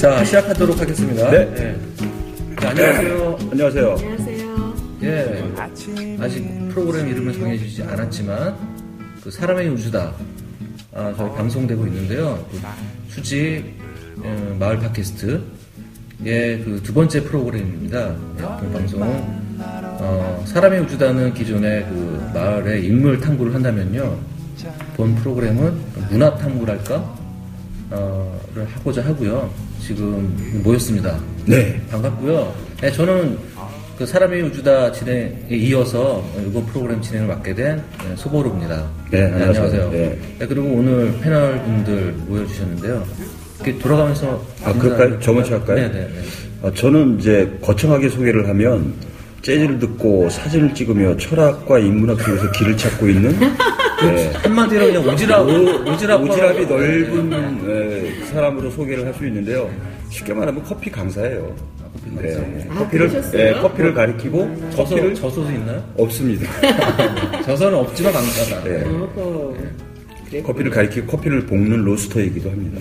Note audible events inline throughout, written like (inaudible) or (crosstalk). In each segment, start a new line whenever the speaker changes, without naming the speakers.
자, 시작하도록 하겠습니다.
네.
자, 안녕하세요.
안녕하세요.
안녕하세요.
예. 아직 프로그램 이름을 정해주지 않았지만, 그 사람의 우주다. 아, 저희 방송되고 있는데요. 그 수지 어, 마을 팟캐스트. 예, 그 두 번째 프로그램입니다. 예, 본 방송은, 어, 사람의 우주다는 기존의 그 마을의 인물 탐구를 한다면요. 본 프로그램은 문화 탐구랄까? 어, 를 하고자 하고요. 지금 모였습니다.
네.
반갑고요. 네, 저는 그 사람의 우주다 진행에 이어서 이번 프로그램 진행을 맡게 된 네, 소보루입니다.
네, 안녕하세요.
네.
네.
그리고 오늘 패널 분들 모여주셨는데요. 이렇게 돌아가면서
아, 그럴까요? 저 먼저 할까요?
네, 네, 네.
아, 저는 이제 거창하게 소개를 하면 재즈를 듣고 사진을 찍으며 철학과 인문학 속에서 길을 찾고 있는 네. (laughs)
한마디로 그냥 오지랖, 오지랖,
오지랖이 넓은 네, 사람으로 소개를 할 수 있는데요. 쉽게 말하면 커피 강사예요. 네.
아,
커피를? 네, 커피를 가리키고
저서,
커피를
저소도 있나요?
없습니다. (laughs)
저서는 없지만 강사다.
네.
그래.
커피를 가리키고 커피를 볶는 로스터이기도 합니다.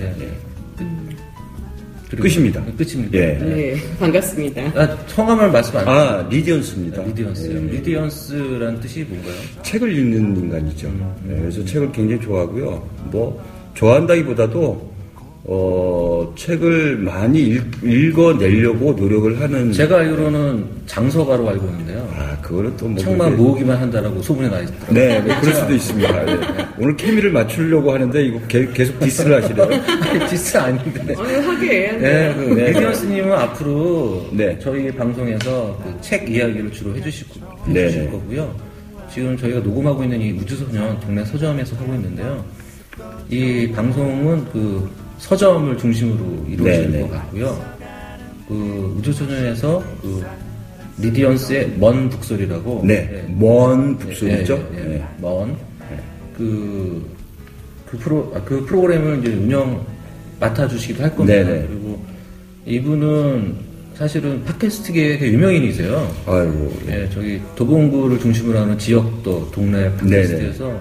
네.
네.
그리고-
끝입니다.
끝입니다.
예.
네, 반갑습니다.
아, 성함을 말씀 안
아 리디언스입니다.
리디언스요.
네.
리디언스란 뜻이 뭔가요?
책을 읽는 인간이죠. 네, 그래서 책을 굉장히 좋아하고요. 뭐 좋아한다기보다도 어, 책을 많이 읽, 어내려고 노력을 하는.
제가 알기로는 장서가로 알고 있는데요.
아 그거는 또 뭐
책만
그렇게-
모으기만 한다라고 소문이 나 있더라고요.
네, 네, 그럴 수도 있습니다. 네. 오늘 케미를 맞추려고 하는데 이거 개- 계속 디스를 하시네요. (laughs)
아니, 디스 아닌데.
오늘 하게 해야
네,
돼요.
그
네.
리디언스님은 앞으로
네.
저희 방송에서 그 책 이야기를 주로 해주실, 거-
네.
해주실 거고요. 지금 저희가 녹음하고 있는 이 우주소년 동네 서점에서 하고 있는데요. 이 방송은 그 서점을 중심으로 이루어지는
네, 네.
것 같고요. 그 우주소년에서 그 리디언스의 먼 북소리라고
네, 먼 북소리죠.
예, 예, 예.
네.
먼. 그, 그 프로, 아, 그 프로그램을 이제 운영 맡아주시기도 할 겁니다.
네네.
그리고 이분은 사실은 팟캐스트계의 유명인이세요.
아이고.
예, 저기 도봉구를 중심으로 하는 지역도 동네 팟캐스트에서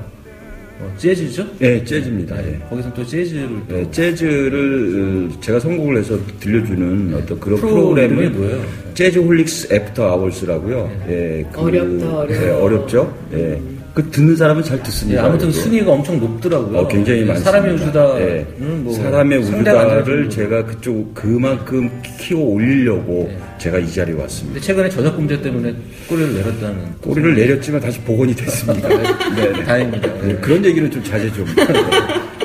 어, 재즈죠?
네, 재즈입니다.
네,
예.
거기서 또 재즈를 또
네, 재즈를 어, 제가 선곡을 해서 들려주는 어떤 그런
프로 이름이
프로그램을
뭐예요?
Jazz Holic's After Hours라고요. 예, 그-
어렵다, 어려워.
네, 어렵죠. 예. 그 듣는 사람은 잘
예,
듣습니다.
아무튼
그래도.
순위가 엄청 높더라고요.
어, 굉장히
예,
많습니다.
사람의 우주다는
예.
뭐
사람의 우주다를. 제가 그쪽 그만큼 키워 올리려고
네.
제가 이 자리에 왔습니다.
근데 최근에 저작 문제 때문에 꼬리를 내렸다는
꼬리를 내렸지만 다시 복원이 됐습니다. (laughs) 네, 네.
다행입니다.
네, 그런 얘기는 좀 자제 좀.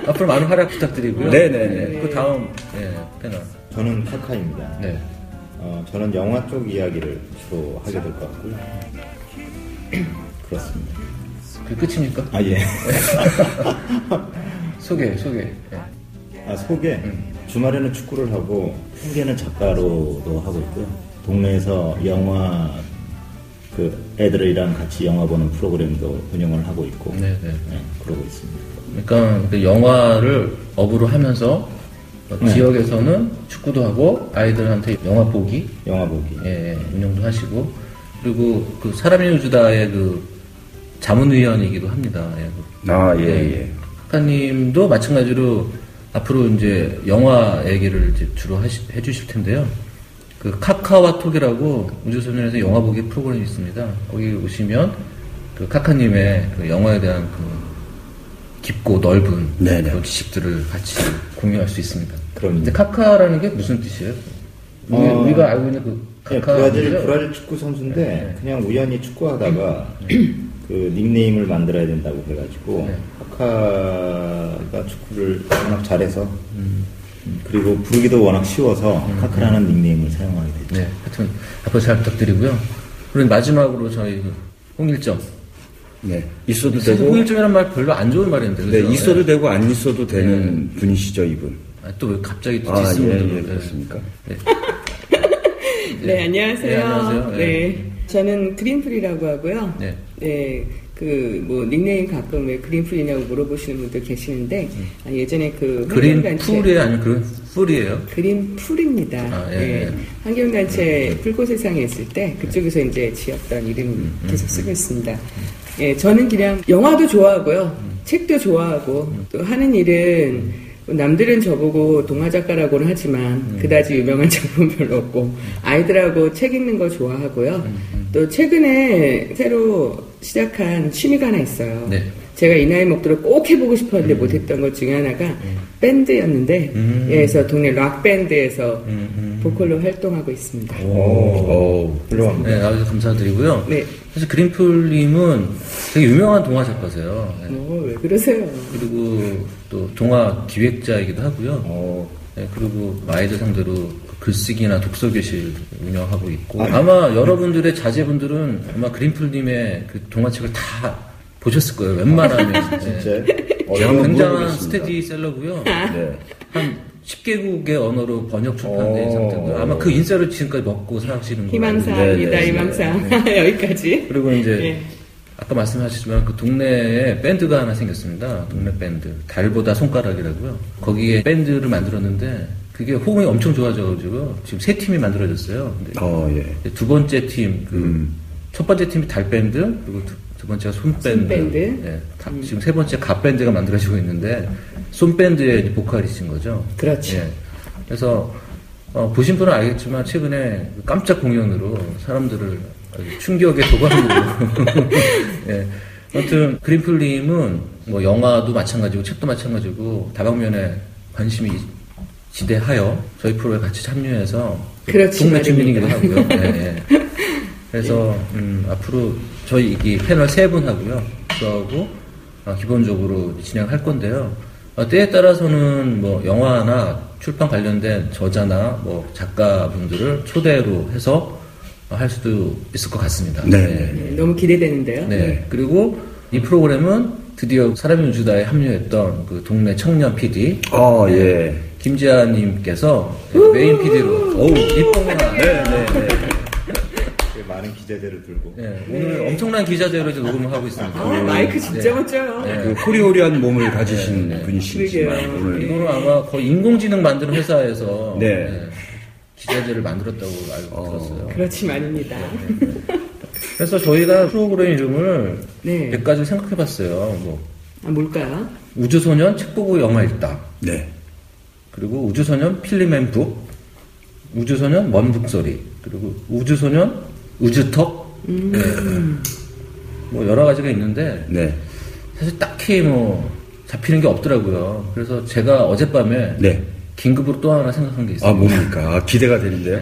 앞으로 많은 활약 부탁드리고요.
네네네.
그 다음 예, 패널.
저는 카카입니다.
네.
어, 저는 영화 쪽 이야기를 주로 하게 될 것 같고요. (clears throat) 그렇습니다.
그 끝입니까?
아, 예. (laughs)
소개, 소개. 예.
아, 소개. 주말에는 축구를 하고, 평일에는 작가로도 하고 있고요. 동네에서 영화, 그, 애들이랑 같이 영화 보는 프로그램도 운영을 하고 있고,
네, 네.
네, 그러고 있습니다.
그러니까 그 영화를 업으로 하면서 어,
네.
지역에서는 축구도 하고 아이들한테 영화 보기
영화 보기.
예, 예, 운영도 하시고 그리고 그 사람의 우주다의 그 자문위원이기도 합니다. 예, 그
아, 예,
네.
예.
카카님도 마찬가지로 앞으로 이제 영화 얘기를 이제 주로 하시, 해주실 텐데요. 그 카카와톡이라고 우주소년에서 영화 보기 프로그램이 있습니다. 거기 오시면 그 카카님의 그 영화에 대한 그 깊고 넓은
네네.
그런 지식들을 같이 공유할 수 있습니다.
그럼요.
근데 카카라는 게 무슨 뜻이에요? 우리,
어,
우리 가 알고 있는 그
네,
카카
브라질, 브라질 축구 선수인데, 그냥 우연히 축구하다가, 그 닉네임을 만들어야 된다고 해가지고,
네.
카카가 축구를 워낙 잘해서, 음, 그리고 부르기도 워낙 쉬워서, 카카라는 닉네임을 사용하게 됐죠.
네, 하여튼 앞으로 잘 부탁드리고요. 그리고 마지막으로 저희 그 홍일점.
네. 있어도 되고,
홍일점이라는 말 별로 안 좋은 말인데.
네,
그죠?
있어도 되고 안 있어도 되는 분이시죠, 이분.
아, 또 왜 갑자기 또
아,
디스를
예? 예, 그렇습니까? (laughs)
네, 안녕하세요.
네, 안녕하세요. 네.
네, 저는 그린풀이라고 하고요.
네.
네, 그, 뭐, 닉네임 가끔 왜 그린풀이냐고 물어보시는 분들 계시는데, 아, 예전에 그,
그린
환경단체-
풀이에요? 아니면 그린 풀이에요?
그린풀입니다.
아, 예,
예.
예.
환경단체 풀꽃 세상에 있을 때, 그쪽에서 이제 지었던 이름 계속 쓰고 있습니다. 예, 저는 그냥 영화도 좋아하고요. 책도 좋아하고, 또 하는 일은 남들은 저보고 동화 작가라고는 하지만
음.
그다지 유명한 (laughs) 작품 별로 없고 아이들하고 책 읽는 거 좋아하고요.
음,
또 최근에 새로 시작한 취미가 하나 있어요.
네.
제가 이 나이 먹도록 꼭 해보고 싶었는데 못했던 것 중에 하나가 밴드였는데
음.
예, 그래서 동네 락 밴드에서
음, 음.
보컬로 활동하고 있습니다.
오.
오,
훌륭합니다.
네, 아주 감사드리고요.
네.
사실 그린풀님은 되게 유명한 동화 작가세요. 네.
뭐왜 그러세요?
그리고 또 동화 기획자이기도 하고요.
어,
네, 그리고 아이들 상대로 그 글쓰기나 독서 교실 운영하고 있고 아마 여러분들의 자제분들은 아마 그린풀님의 그 동화책을 다 보셨을 거예요. 웬만하면 (laughs) 네.
진짜
제가
한번
굉장한. 스테디셀러고요.
네.
한 10개국의 언어로 번역 출판된
오.
상태고요. 아마 그 인쇄를 지금까지 먹고 사시는 거예요.
희망사입니다,
네, 네,
희망사. (laughs) 여기까지.
그리고 이제
예.
아까 말씀하셨지만 그 동네에 밴드가 하나 생겼습니다. 동네 밴드. 달보다 손가락이라고요. 거기에 밴드를 만들었는데 그게 호응이 엄청 좋아져가지고 지금 세 팀이 만들어졌어요. 근데
어, 예.
두 번째 팀, 그,
음.
첫 번째 팀이 달밴드, 그리고 두, 두 번째가 손밴드.
손밴드.
예, 가- 지금 세 번째 갓밴드가 만들어지고 있는데, 손밴드의 보컬이신 거죠.
그렇죠.
예. 그래서, 어, 보신 분은 알겠지만, 최근에 깜짝 공연으로 사람들을 충격의 도가니로. (laughs) 예. 아무튼, 그린풀님은 뭐 영화도 마찬가지고, 책도 마찬가지고, 다방면에 관심이 지대하여 저희 프로에 같이 참여해서
그렇지
동네. 주민이기도 하고요. 예, 예. (laughs) 그래서 음, 앞으로 저희 이 패널 세 분 하고요. 저하고 아, 기본적으로 진행할 건데요. 아, 때에 따라서는 뭐 영화나 출판 관련된 저자나 뭐 작가분들을 초대로 해서 할 수도 있을 것 같습니다.
네.
네, 너무 기대되는데요.
네. 그리고 이 프로그램은 드디어 사람의 우주다에 합류했던 그 동네 청년 PD
어, 예.
김지아님께서 메인 PD로
어우,
이뽕아
네, 네, 네.
많은 기대들을 들고
네, 오늘 엄청난 기자재로 이제 녹음을 하고 있습니다.
아, 마이크 진짜
네.
멋져요.
네.
그 호리호리한 몸을 가지신 분이시지만. 오늘
이거는 아마 거의 인공지능 만드는 회사에서
네.
네, 기자재를 만들었다고 알고
어.
들었어요.
그렇지만입니다.
그래서 저희가 프로그램 이름을
네.
몇 가지 생각해봤어요. 뭐
아, 뭘까요?
우주소년 책 보고 영화 읽다.
네.
그리고 우주소년 film and book, 우주소년 먼 북소리, 그리고 우주소년 우주턱, 네. 뭐 여러 가지가 있는데
네.
사실 딱히 뭐 잡히는 게 없더라고요. 그래서 제가 어젯밤에
네.
긴급으로 또 하나 생각한 게 있어요.
아, 뭡니까? 아, 기대가 되는데요.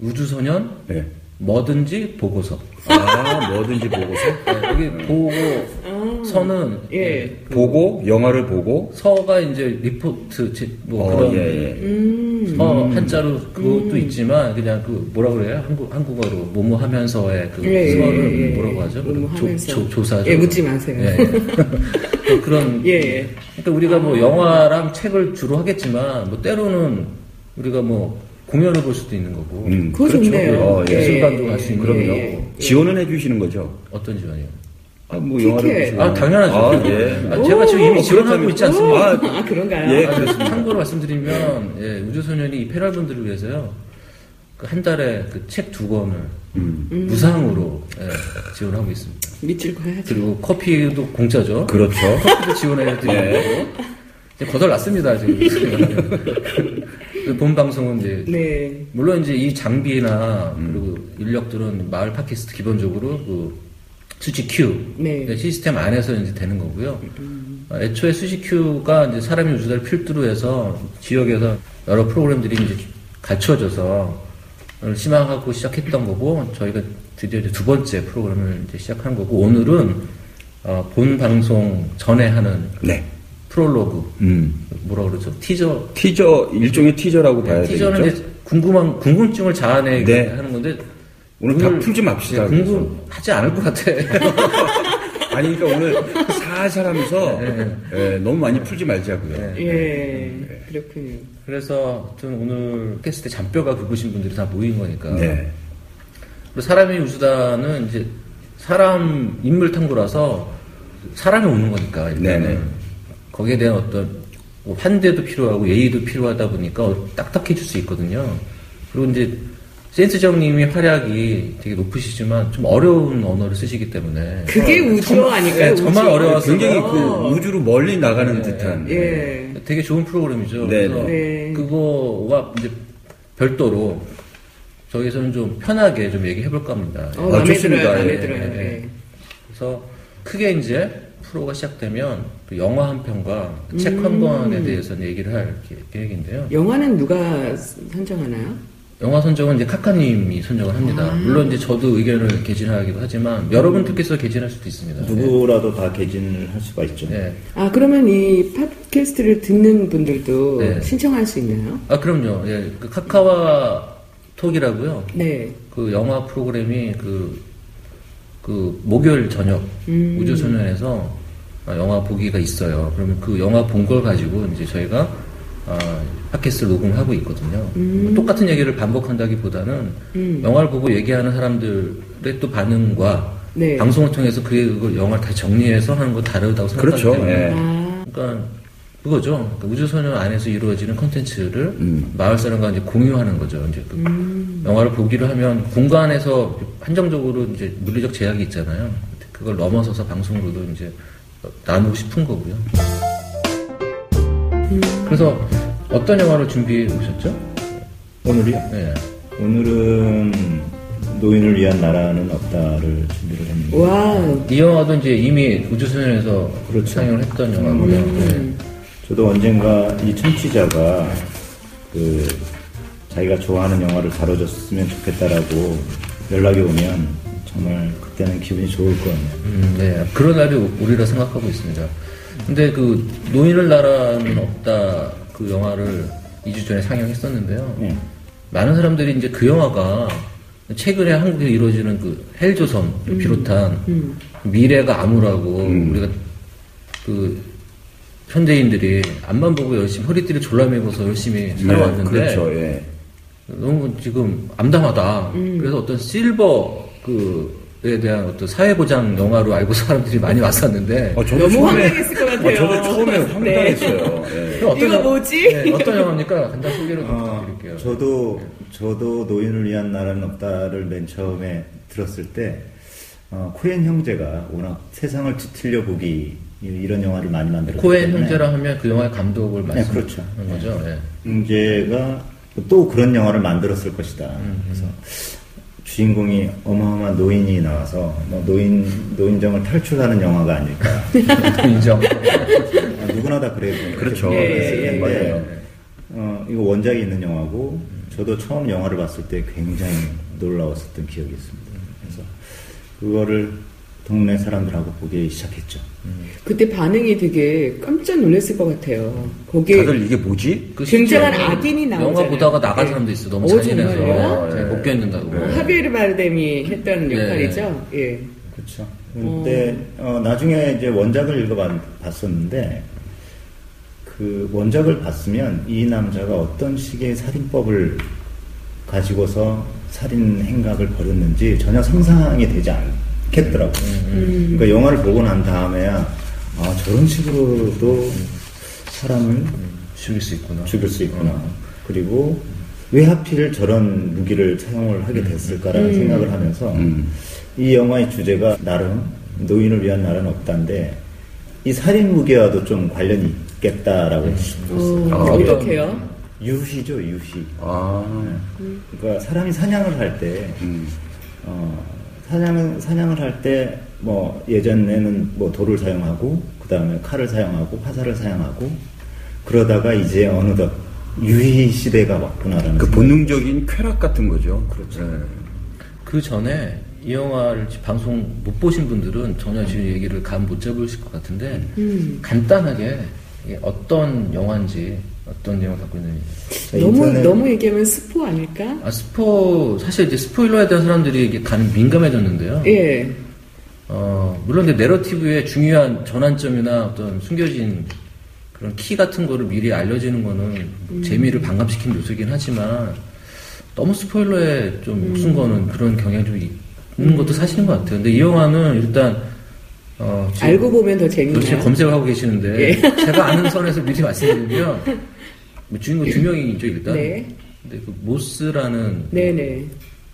우주소년
네.
뭐든지 보고서.
아, 뭐든지 보고서.
네, 여기 보고 서는
예.
예,
보고, 영화를 보고,
서가 이제 리포트 지- 뭐
어,
그런
예, 예.
음.
서 한자로 그것도 있지만 그냥 그 뭐라 그래요 한국 한국어로 뭐뭐 하면서의 그
예, 예,
서를. 뭐라고 하죠?
뭐뭐 하면서.
조, 조, 사죠
예, 묻지 마세요. (laughs)
뭐 그런
예, 예.
그러니까 우리가 뭐 영화랑 책을 주로 하겠지만 뭐 때로는 우리가 뭐 공연을 볼 수도 있는 거고
음,
좋네요.
어, 예.
예술관도 갈 수 있는
그럼요.
거고
예,
지원은 해주시는 거죠.
어떤 지원이요?
아, 뭐. 영화를 보시고.
아 당연하죠.
아, 예.
아, 제가 지금 이미
오,
지원하고 있지 않습니까?
아,
아, 그런가요?
예,
아,
그렇습니다.
참고로 말씀드리면 예, 우주소년이 이 패널분들을 위해서요 그 한 달에 그 책 두 권을
음. 무상으로
예, 지원하고 있습니다.
밑줄 그어야죠.
그리고 커피도 공짜죠.
그렇죠.
커피도 지원해 드리고
네. (laughs)
이제 거덜 났습니다 지금. 그 (laughs) 본 방송은 이제
네.
물론 이제 이 장비나 그리고 인력들은 마을 팟캐스트 기본적으로 그 수지 큐
네.
시스템 안에서 이제 되는 거고요. 어, 애초에 수지 큐가 이제 사람이 우주다를 필두로 해서 지역에서 여러 프로그램들이 이제 갖춰져서 희망하고 시작했던 거고 저희가 드디어 이제 두 번째 프로그램을 이제 시작한 거고 오늘은 어, 본 방송 전에 하는
네.
프롤로그
음.
뭐라 그러죠 티저
티저, 일종의 티저라고 봐야
티저는
되겠죠.
이제 궁금한 궁금증을 자아내게
네.
하는 건데
오늘 다 풀지 맙시다,
예, 궁금하지 않을 것 같아. (laughs)
아니, 그러니까 오늘 살살 하면서,
네.
예, 너무 많이 풀지 말자고요.
네.
예. 그렇군요.
그래서 좀 오늘 팟캐스트 잔뼈가 굵으신 분들이 다 모인 거니까.
네.
그리고 사람이 우주다는 이제 사람 인물 탐구라서 사람이 오는 거니까
네네.
거기에 대한 어떤 뭐 환대도 필요하고 예의도 필요하다 보니까 딱딱해질 수 있거든요. 그리고 이제 센스정님이 활약이 되게 높으시지만 좀 어려운 언어를 쓰시기 때문에
그게 우주 아닐까요?
네, 정말
우주?
어려웠어요.
굉장히 그
어.
우주로 멀리 나가는
네,
듯한.
예.
되게 좋은 프로그램이죠.
네,
그래서
네.
그거와 이제 별도로 저기서는 좀 편하게 좀 얘기해 볼까 합니다.
어,
아, 좋습니다.
들어요.
예,
들어요.
예,
예.
그래서 크게 이제 프로가 시작되면 그 영화 한 편과 그책한 권에 대해서는 얘기를 할 계- 계획인데요.
영화는 누가 선정하나요?
영화 선정은 이제 카카님이 선정을 합니다.
아.
물론 이제 저도 의견을 개진하기도 하지만 여러분들께서 개진할 수도 있습니다.
누구라도 다 개진을 할 수가 있죠.
네.
아 그러면 이 팟캐스트를 듣는 분들도
네.
신청할 수 있나요?
아 그럼요. 예, 그 카카와 톡이라고요.
네.
그 영화 프로그램이 그, 그 목요일 저녁
음.
우주소년에서 아, 영화 보기가 있어요. 그러면 그 영화 본 걸 가지고 이제 저희가 아, 팟캐스트를 녹음하고 있거든요. 똑같은 얘기를 반복한다기보다는
음.
영화를 보고 얘기하는 사람들의 또 반응과
네.
방송을 통해서 그걸 영화를 다 정리해서 하는 거 다르다고 생각하기
그렇죠.
때문에
예.
아,
그러니까 그거죠. 그러니까 우주소년 안에서 이루어지는 콘텐츠를
음.
마을 사람과 이제 공유하는 거죠. 이제 그
음.
영화를 보기로 하면 공간에서 한정적으로 이제 물리적 제약이 있잖아요. 그걸 넘어서서 방송으로도 이제 나누고 싶은 거고요. 그래서 어떤 영화를 준비해 오셨죠?
오늘이요?
네.
오늘은 노인을 위한 나라는 없다를 준비를 했는데
wow.
이 영화도 이제 이미 우주소년에서
그렇죠.
상영을 했던 영화고요.
음.
저도 언젠가 이 청취자가 그 자기가 좋아하는 영화를 다뤄줬으면 좋겠다라고 연락이 오면 정말 그때는 기분이 좋을 거예요.
음, 네. 그런 날이 우리라 생각하고 있습니다. 근데 그 노인을 나라는 없다 그 영화를 2주 전에 상영했었는데요.
예.
많은 사람들이 이제 그 영화가 최근에 한국에 이루어지는 그 헬조선을 비롯한
음.
미래가 암울하고
음.
우리가 그 현대인들이 앞만 보고 열심히 허리띠를 졸라매고서 열심히 살아왔는데
그렇죠. 예.
너무 지금 암담하다. 그래서 어떤 실버 그에 대한 어떤 사회보장 영화로 알고 사람들이 많이 왔었는데
어, 저도
너무
처음에,
황당했을 것 같아요.
어, 저도 처음에
네.
황당했어요. 예.
그럼
이거
영-
뭐지?
네, 어떤 영화입니까? 간단 소개를 좀
어,
부탁드릴게요.
저도 저도 노인을 위한 나라는 없다를 맨 처음에 들었을 때 어, 코엔 형제가 워낙 세상을 뒤틀려 보기 이런 영화를 많이 만들었기
코엔
때문에
형제라 하면 그 영화의 감독을
네,
말씀하는
그렇죠.
거죠. 네.
형제가 또 그런 영화를 만들었을 것이다.
음,
그래서 주인공이 어마어마한 노인이 나와서 뭐 노인 노인정을 탈출하는 영화가 아닐까. (laughs)
인정.
아, 누구나 다 그래.
그렇죠.
예,
했을
예,
텐데
맞아요.
어, 이거 원작이 있는 영화고 저도 처음 영화를 봤을 때 굉장히 놀라웠었던 기억이 있습니다. 그래서 그거를 동네 사람들하고 보기 시작했죠.
그때 반응이 되게 깜짝 놀랐을 것 같아요. 거기에
다들 이게 뭐지?
그
굉장한
실제로
악인이 나오잖아요.
영화 보다가 나간
네.
사람도 있어. 너무
어,
잔인해서
정말요?
잘 못 견딘다고.
어, 하비에르 바르뎀이 했던
네.
역할이죠. 예.
그렇죠. 근데 어, 나중에 이제 원작을 읽어봤었는데 그 원작을 봤으면 이 남자가 어떤 식의 살인법을 가지고서 살인 행각을 벌였는지 전혀 상상이 되지 않 겠더라고요.
음.
그러니까 영화를 보고 난 다음에야 아 저런 식으로도 사람을
죽일 수 있구나.
죽일 수 있구나. 그리고 왜 하필 저런 무기를 사용을 하게 됐을까라는 생각을 하면서
음.
이 영화의 주제가 나름 노인을 위한 나라는 없다인데 이 살인 무기와도 좀 관련이 있겠다라고 싶었어요.
어,
아,
어떻게요?
유희죠, 유희.
아,
그러니까 사람이 사냥을 할 때,
음.
어, 사냥은, 사냥을 할 때, 뭐, 예전에는 뭐 돌을 사용하고, 그 다음에 칼을 사용하고, 화살을 사용하고, 그러다가 이제 어느덧 유희 시대가 왔구나라는.
그 본능적인 쾌락 같은 거죠. 그렇죠.
그 전에 이 영화를 방송 못 보신 분들은 전혀 지금 얘기를 감 못 잡으실 것 같은데
음.
간단하게 어떤 영화인지 어떤 내용을 갖고 있는지
자,
너무
인터넷-
너무 얘기하면 스포 아닐까?
아 스포 사실 이제 스포일러에 대한 사람들이 이게 간 민감해졌는데요.
예.
어 물론 이제 내러티브의 중요한 전환점이나 어떤 숨겨진 그런 키 같은 거를 미리 알려지는 거는 재미를 반감시키는 요소긴 하지만 너무 스포일러에 좀 목숨 거는 그런 경향이 좀 있는 것도 사실인 것 같아요. 근데 이 영화는 일단 어,
알고 보면 더
도대체
재밌네요.
검색을 하고 계시는데
예.
제가 아는 선에서 미리 말씀드리면 뭐 주인공 두 명이죠 일단
네.
근데 그 모스라는
네네.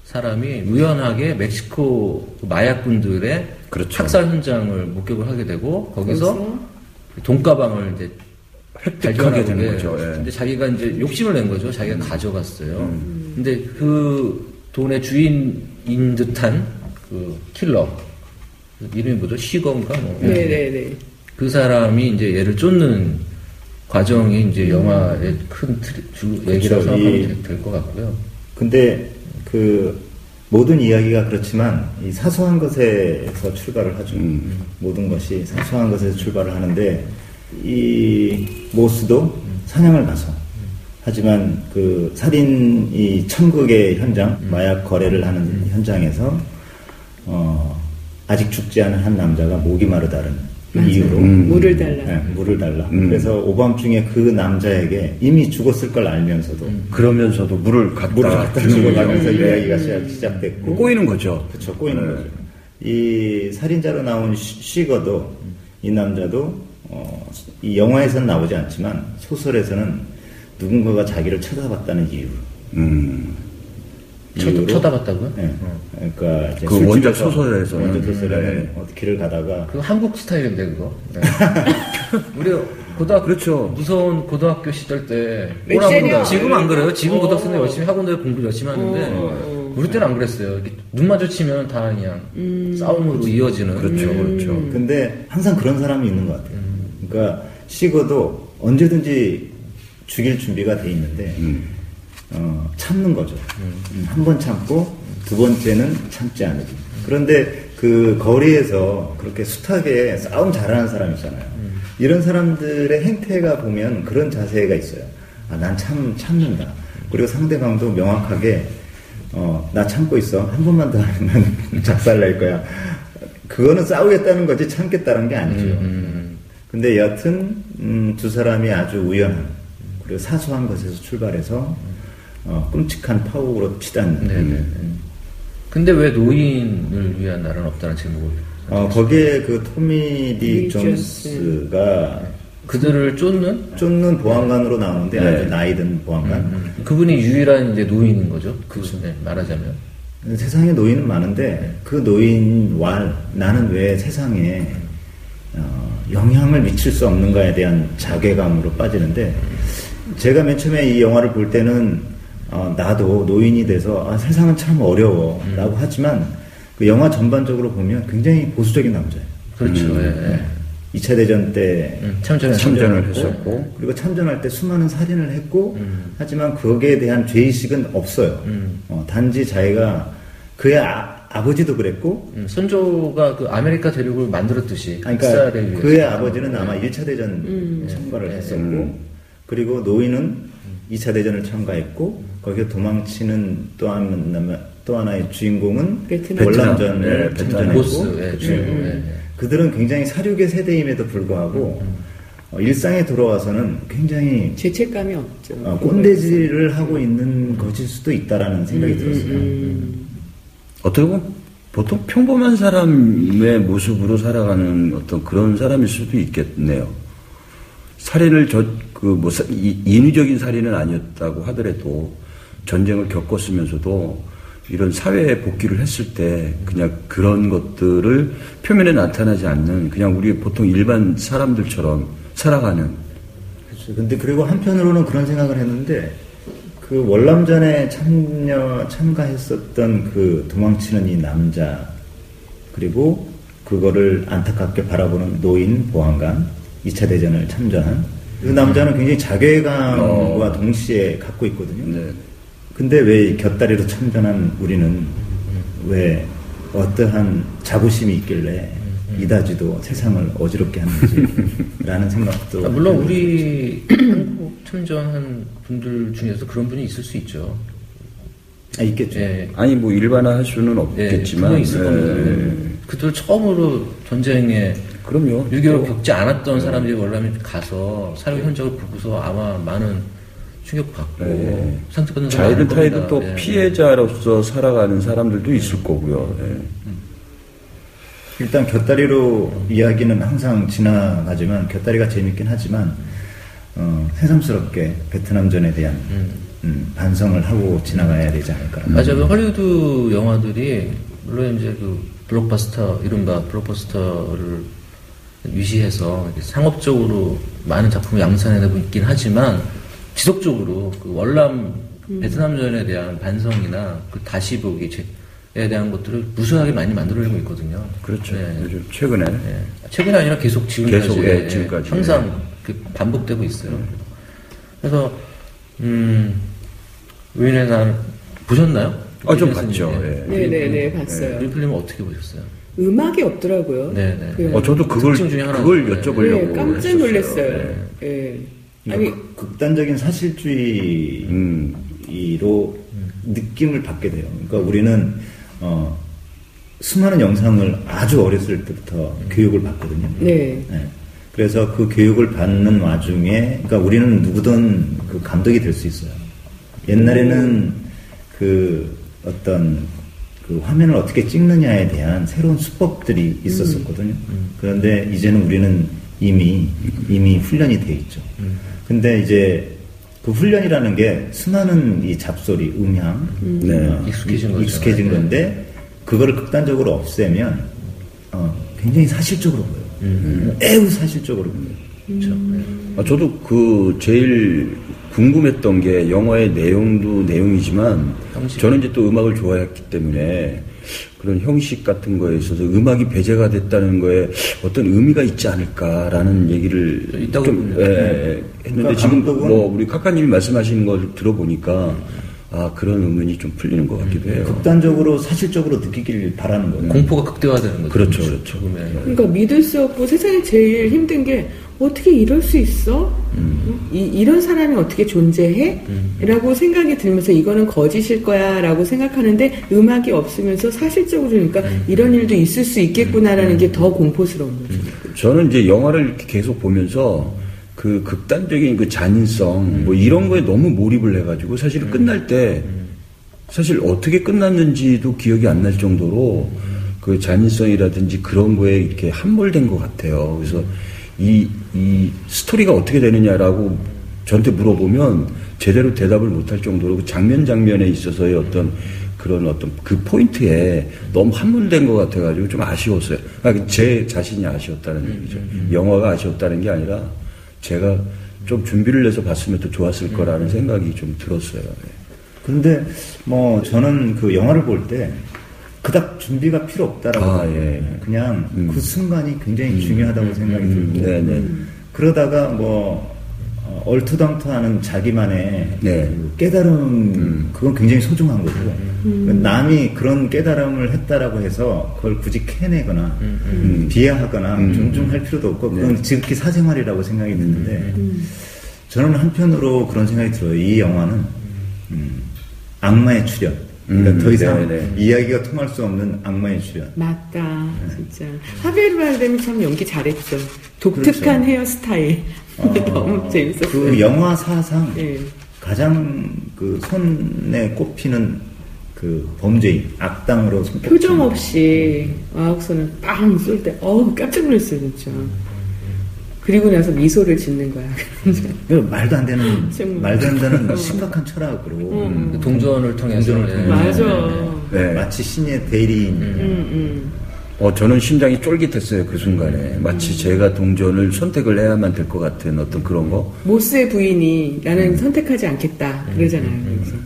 사람이 우연하게 멕시코 그 마약군들의
그렇죠.
학살 현장을 목격을 하게 되고 거기서
거기서
돈가방을 이제
획득하게
발견하게
되는 거죠. 예.
근데 자기가 이제 욕심을 낸 거죠. 자기가 가져갔어요. 근데 그 돈의 주인인 듯한 그 킬러 이름이 뭐죠? 시건가 뭐.
네네네.
그 사람이 이제 얘를 쫓는 과정이 이제 영화의 큰 틀, 주 얘기라고
그렇죠.
생각하면
이-
될것 같고요.
근데 그 모든 이야기가 그렇지만 이 사소한 것에서 출발을 하죠. 모든 것이 사소한 것에서 출발을 하는데 이 모스도 사냥을 가서 하지만 그 살인 이 천국의 현장 마약 거래를 하는 현장에서 어 아직 죽지 않은 한 남자가 목이 마르다는 이유로
물을 달라.
네, 물을 달라. 그래서 오밤중에 그 남자에게 이미 죽었을 걸 알면서도
그러면서도 물을 갖다,
물을 갖다
주는
주고. 가면서
예.
이야기가 시작, 시작됐고
꼬이는 거죠.
그쵸 꼬이는
네.
거죠 이 살인자로 나온 쉬- 쉬거도 이 남자도 어, 이 영화에서는 나오지 않지만 소설에서는 누군가가 자기를 쳐다봤다는 이유
음.
쳐,
이유로
쳐다봤다고요?
네. 그러니까 이제
그 원작 소설에서는
원작 소설에는
네.
어, 길을 가다가
그거 한국 스타일인데 그거. 네. (laughs) 우리 고등학교
그렇죠.
무서운 고등학교 시절 때. 꼬라보다 지금 안 그래요. 지금
어.
고등학생들 열심히 학원들 공부 열심히 하는데
어.
우리 때는 안 그랬어요. 눈 마주치면 다 그냥 싸움으로 이어지는.
그렇죠, 그렇죠.
근데 항상 그런 사람이 있는 것 같아요.
음.
그러니까 식어도 언제든지 죽일 준비가 돼 있는데
음.
어, 참는 거죠. 한번 참고 두 번째는 참지 않으기. 그런데 그 거리에서 그렇게 숱하게 싸움 잘하는 사람 있잖아요. 이런 사람들의 행태가 보면 그런 자세가 있어요. 아, 난 참, 참는다. 그리고 상대방도 명확하게, 어, 나 참고 있어. 한 번만 더 하면 (laughs) 작살 날 거야. 그거는 싸우겠다는 거지 참겠다는 게 아니죠. 근데 여하튼, 음, 두 사람이 아주 우연한, 그리고 사소한 것에서 출발해서, 어, 끔찍한 파국으로 치닫는.
네네. 근데 왜 노인을 위한 나라는 없다는 제목을
어, 거기에 그 토미
디리
존스가
그들을 쫓는
쫓는 보안관으로 나오는데
네.
아주 나이든 보안관.
그분이 유일한 이제 노인인 거죠. 그 네, 말하자면.
세상에 노인은 많은데 그 노인와 나는 왜 세상에 어, 영향을 미칠 수 없는가에 대한 자괴감으로 빠지는데 제가 맨 처음에 이 영화를 볼 때는 어, 나도 노인이 돼서 아, 세상은 참 어려워라고 하지만 그 영화 전반적으로 보면 굉장히 보수적인 남자예요.
그렇죠. 예, 예.
2차 대전 때
음, 참전을
참전을
했고,
했었고.
그리고 참전할 때 수많은 살인을 했고
음.
하지만 거기에 대한 죄의식은 없어요.
음.
어, 단지 자기가 그의 아, 아버지도 그랬고
음, 선조가 그 아메리카 대륙을 만들었듯이
그러니까. 그의 아버지는 아마
네.
1차 대전 참가를
네.
했었고
음.
그리고 노인은 2차 대전을 참가했고 거기에 도망치는 또, 한, 또 하나의 주인공은
베트남.
월남전을
네, 베트남.
참전했고
보스, 예,
그
주인공. 예, 예.
그들은 굉장히 살육의 세대임에도 불구하고 어, 일상에 돌아와서는 굉장히
죄책감이 없죠.
어, 꼰대질을 하고 있는 것일 수도 있다라는 생각이 들었어요.
음.
어떻게 보면 보통 평범한 사람의 모습으로 살아가는 어떤 그런 사람일 수도 있겠네요. 살인을 저, 그, 뭐, 인위적인 살인은 아니었다고 하더라도 전쟁을 겪었으면서도 이런 사회에 복귀를 했을 때 그냥 그런 것들을 표면에 나타나지 않는 그냥 우리 보통 일반 사람들처럼 살아가는
그렇죠. 근데 그리고 한편으로는 그런 생각을 했는데 그 월남전에 참여 참가했었던 그 도망치는 이 남자 그리고 그거를 안타깝게 바라보는 노인 보안관 2차 대전을 참전한 그 남자는 굉장히 자괴감과 동시에 갖고 있거든요.
네.
근데 왜 곁다리로 참전한 우리는 왜 어떠한 자부심이 있길래 이다지도 세상을 어지럽게 하는지라는 (laughs) 생각도
아, 물론 우리 한국 참전한 분들 중에서 그런 분이 있을 수 있죠.
아, 있겠죠.
예.
아니 뭐 일반화할 수는
예,
없겠지만
분명히 있을
예,
겁니다. 그들 처음으로 전쟁에
그럼요.
6.25를 겪지 않았던 사람들이 월남에 가서 사회 현장을 보고서 아마 많은 충격받고
네.
상처받는
자이든 타이든. 또
예.
피해자로서 살아가는 사람들도 있을 거고요. 예.
일단 곁다리로 이야기는 항상 지나가지만 곁다리가 재밌긴 하지만 어, 새삼스럽게 베트남전에 대한
음.
음, 반성을 하고 지나가야 되지 않을까.
맞아요. 그 헐리우드 영화들이 물론 이제 그 블록버스터 이른바 블록버스터를 이렇게 상업적으로 많은 작품을 양산해내고 있긴 하지만 지속적으로 그 월남 베트남전에 대한 반성이나 그 다시 보기에 대한 것들을 무수하게 많이 만들어내고 있거든요.
그렇죠.
네.
요즘 최근에
예. 최근이 아니라 계속 지금까지,
계속, 예,
예,
지금까지.
항상 그 반복되고 있어요. 그래서 음 위인의 날 보셨나요?
아, 좀 봤죠.
스님,
예.
네네 네, 봤어요.
이 필름은 어떻게 보셨어요?
음악이 없더라고요.
네 네.
그,
어, 저도 그걸. 그걸
네.
여쭤보려고
네, 깜짝. 놀랐어요.
네.
예. 아니,
극- 극단적인 사실주의로
음.
느낌을 받게 돼요. 그러니까 우리는 어, 수많은 영상을 아주 어렸을 때부터 교육을 받거든요.
네.
네. 그래서 그 교육을 받는 와중에, 그러니까 우리는 누구든 그 감독이 될 수 있어요. 옛날에는 그 어떤 그 화면을 어떻게 찍느냐에 대한 새로운 수법들이 있었었거든요. 그런데 이제는 우리는 이미, 이미 훈련이 돼 있죠. 근데 이제 그 훈련이라는 게 수많은 이 잡소리, 음향,
네.
어,
익숙해진 거죠.
익숙해진
네.
건데, 그거를 극단적으로 없애면, 어, 굉장히 사실적으로 보여요. 매우 사실적으로 보여요.
그렇죠.
아, 저도 그 제일 궁금했던 게 영화의 내용도 내용이지만
형식.
저는 이제 또 음악을 좋아했기 때문에 그런 형식 같은 거에 있어서 음악이 배제가 됐다는 거에 어떤 의미가 있지 않을까라는 얘기를
있다고
좀
보네요.
예, 예, 했는데
그러니까
지금 뭐 우리 카카님이 말씀하시는 걸 들어보니까 아 그런 의문이 좀 풀리는 것 같기도 해요.
극단적으로 사실적으로 느끼길 바라는 거예요.
공포가 극대화되는 거죠.
그렇죠, 그렇죠.
죽음의
그러니까 믿을 수 없고 세상에 제일 힘든 게 어떻게 이럴 수 있어? 이, 이런 사람이 어떻게 존재해? 라고 생각이 들면서 이거는 거짓일 거야 라고 생각하는데 음악이 없으면서 사실적으로 그러니까 이런 일도 있을 수 있겠구나라는 게 더 공포스러운 거죠.
저는 이제 영화를 이렇게 계속 보면서 그 극단적인 그 잔인성 뭐 이런 거에 너무 몰입을 해가지고 사실은 끝날 때 사실 어떻게 끝났는지도 기억이 안 날 정도로 그 잔인성이라든지 그런 거에 이렇게 함몰된 것 같아요. 그래서 이, 이 스토리가 어떻게 되느냐라고 저한테 물어보면 제대로 대답을 못할 정도로 그 장면 장면에 있어서의 어떤 그런 어떤 그 포인트에 너무 함몰된 것 같아가지고 좀 아쉬웠어요. 아, 제 자신이 아쉬웠다는 얘기죠. 영화가 아쉬웠다는 게 아니라 제가 좀 준비를 해서 봤으면 더 좋았을 거라는 생각이 좀 들었어요. 네.
그런데 뭐 저는 그 영화를 볼 때 그닥 준비가 필요 없다라고
아. 예.
그냥
음.
그 순간이 굉장히 중요하다고 생각이
음,
들고
네네.
그러다가 뭐 어, 얼토당토하는 자기만의
네.
그 깨달음 그건 굉장히 소중한 거고 남이 그런 깨달음을 했다라고 해서 그걸 굳이 캐내거나 음, 비하하거나 존중할 필요도 없고 그건 지극히 사생활이라고 생각이 드는데 저는 한편으로 그런 생각이 들어요. 이 영화는 음, 악마의 출현. 그러니까
음,
더 이상
네네.
이야기가 통할 수 없는 악마의 출현.
맞다, 진짜. 하비에르 바르뎀이 참 연기 잘했죠. 독특한
그렇죠.
헤어스타일. (laughs) 너무 재밌었어요.
그 영화 사상
예.
가장 그 손에 꼽히는 그 범죄인 악당으로 손꼽히는
표정 없이 아욱선을 빵쏠 때, 어우, 깜짝 놀랐어요, 진짜. 그리고 나서 미소를 짓는 거야.
그 말도 안 되는. 말도 안 되는 (laughs) 심각한 철학으로
그 동전을 통해서
동전을
예.
통해서.
맞아.
네.
마치 신의 대리인
음, 음.
어, 저는 심장이 쫄깃했어요, 그 순간에. 마치 제가 동전을 선택을 해야만 될 것 같은 어떤 그런 거.
모스의 부인이 나는 선택하지 않겠다. 그러잖아요. 그래서.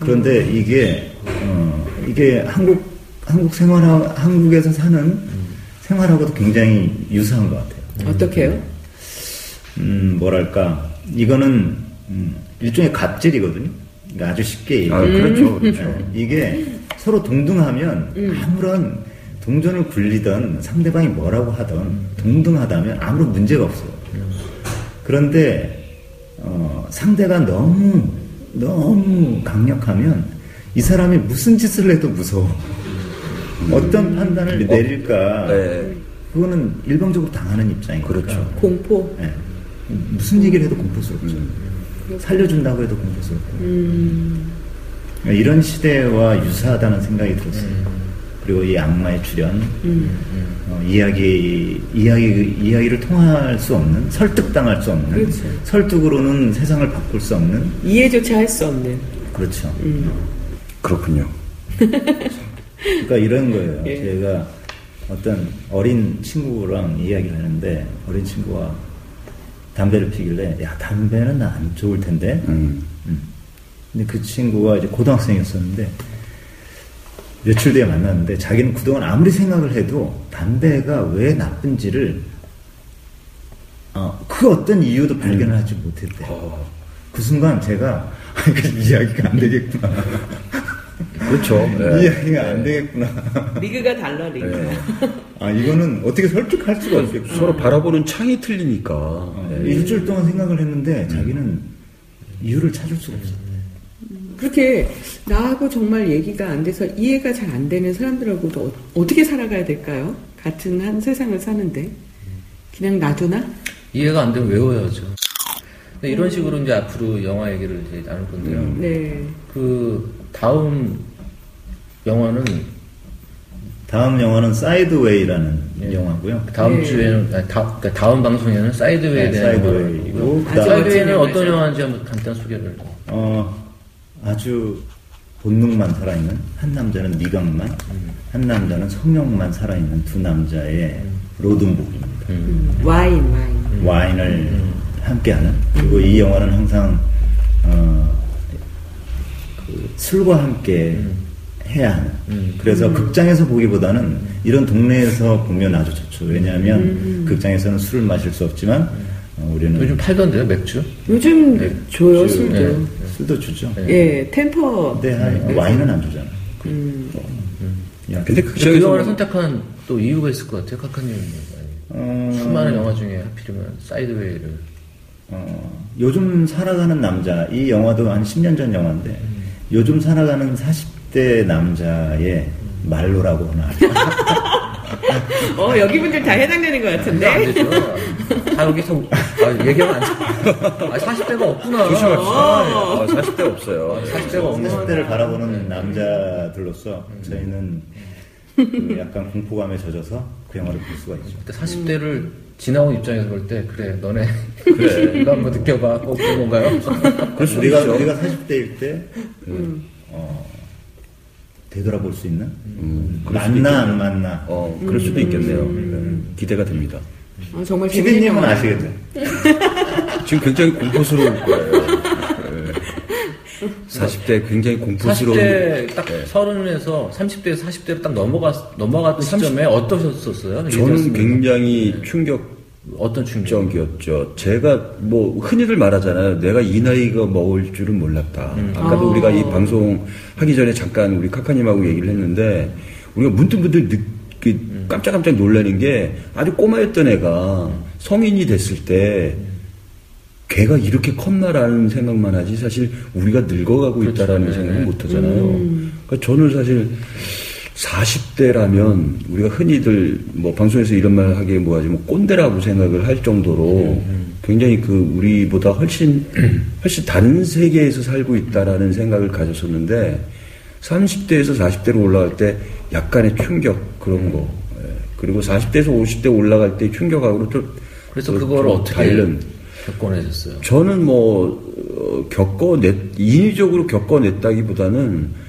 그런데 이게 어, 이게 한국 한국 생활 한국에서 사는 생활하고도 굉장히 유사한 것 같아요.
어떻게요?
음, 뭐랄까 이거는 음, 일종의 갑질이거든요. 그러니까 아주 쉽게 얘기해.
아, 그렇죠, 그렇죠.
이게 서로 동등하면 아무런 동전을 굴리던 상대방이 뭐라고 하던 동등하다면 아무런 문제가 없어요. 그런데 어, 상대가 너무 너무 강력하면 이 사람이 무슨 짓을 해도 무서워. 어떤 판단을 내릴까?
네.
그거는 일방적으로 당하는 입장이니까.
그렇죠.
공포.
예. 무슨 얘기를 해도 공포스럽죠. 살려준다고 해도 공포스럽고.
음.
이런 시대와 유사하다는 생각이 들었어요. 그리고 이 악마의 출현, 어, 이야기 이야기 이야기를 통할 수 없는 설득당할 수 없는
그렇죠.
설득으로는 세상을 바꿀 수 없는
이해조차 할 수 없는.
그렇죠.
그렇군요.
그러니까 이런 거예요.
예.
제가 어떤 어린 친구랑 이야기를 하는데 어린 친구가 담배를 피길래 야 담배는 나안 좋을 텐데.
음.
음. 근데 그 친구가 이제 고등학생이었었는데 며칠 뒤에 만났는데 자기는 그동안 아무리 생각을 해도 담배가 왜 나쁜지를 어, 그 어떤 이유도 발견을 하지 못했대.
어.
그 순간 제가 그 이야기가 안 되겠구나.
그렇죠. (laughs) 예.
이야기가 안 되겠구나.
리그가 달라, 리그.
예.
아 이거는 어떻게 설득할 수가 없겠구나.
서로 바라보는 창이 틀리니까.
어,
예.
일주일 동안 생각을 했는데 자기는 이유를 찾을 수가 없어.
그렇게 나하고 정말 얘기가 안 돼서 이해가 잘 안 되는 사람들하고도 어, 어떻게 살아가야 될까요? 같은 한 세상을 사는데. 그냥 놔두나?
이해가 안 되면 외워야죠. 이런 식으로 이제 앞으로 영화 얘기를 이제 나눌 건데요.
네.
그 다음 영화는
다음 영화는 사이드웨이라는
예.
영화고요.
다음
네.
주에는 아니, 다, 그러니까 다음 방송에는 사이드웨이에
네,
대한
사이드웨이고
아주
사이드웨이는 어떤. 영화인지 한번 간단 소개를.
어, 아주 본능만 살아있는 한 남자는 미각만, 한 남자는 성령만 살아있는 두 남자의 로드무비입니다.
음.
와인, 와인.
와인을 함께하는 그리고 이 영화는 항상 어, 그 술과 함께 해야 하는
음.
그래서 극장에서 보기보다는 이런 동네에서 보면 아주 좋죠 왜냐하면 극장에서는 술을 마실 수 없지만 어, 우리는
요즘 팔던데요 맥주?
요즘
네.
줘요,
술,
술도.
네.
술도 주죠
네.
예, 템퍼.
근데 하- 와인은 안 주잖아
음.
야,
근데
그
극장에서
영화를
뭐-
선택한 또 이유가 있을 것 같아요 카카님.
어,
수많은 영화 중에 하필이면 사이드웨이를.
어, 요즘 살아가는 남자, 이 영화도 한 10년 전 영화인데, 요즘 살아가는 40대 남자의 말로라고 하나. (laughs) (laughs)
어, 여기 분들 다 해당되는
것안
같은데?
되죠. 다 여기서 아, 얘기하면 안 돼. 아, 40대가 없구나.
조심합시다.
어.
아, 40대 없어요.
40대가 없네.
40대를 바라보는 남자들로서 저희는 그 약간 공포감에 젖어서 그 영화를 볼 수가 있죠.
그때 40대를 지나온 입장에서 볼 때 그래 너네 그래 (laughs) 이거 한번 느껴봐 꼭 그런 건가요?
수도
우리가. 우리가 40대일 때, 어, 되돌아볼 수 있는?
음, 수도
맞나, 안 맞나?
어, 그럴 수도 있겠네요. 네, 기대가 됩니다.
어, 정말
피디님은. 아시겠죠? (laughs)
지금 굉장히 공포스러울 거예요. 네. 40대 굉장히 공포스러운.
40대 딱
네.
서른에서 30대에서 40대로 딱 넘어갔 넘어갔던
30
시점에 어떠셨었어요?
저는. 굉장히 충격
어떤 충격?
적이었죠. 제가 뭐 흔히들 말하잖아요. 내가 이 나이가 먹을 줄은 몰랐다. 아까도
아.
우리가 이 방송 하기 전에 잠깐 우리 카카님하고 얘기를 했는데 우리가 문득문득 느, 그 깜짝깜짝 놀라는 게 아주 꼬마였던 애가 성인이 됐을 때 걔가 이렇게 컸나라는 생각만 하지 사실 우리가 늙어가고 있다라는
네.
생각은 못 하잖아요. 그러니까 저는 사실 40대라면 우리가 흔히들 뭐 방송에서 이런 말 하기에 뭐하지 뭐 꼰대라고 생각을 할 정도로 굉장히 그 우리보다 훨씬 (clears throat) 훨씬 다른 세계에서 살고 있다라는 생각을 가졌었는데 30대에서 40대로 올라갈 때 약간의 충격 그런 거 예. 그리고 40대에서 50대 올라갈 때 충격하고는 또
그래서
좀
어떻게
다른
겪어내셨어요?
저는 뭐 어, 겪어냈 인위적으로 겪어냈다기보다는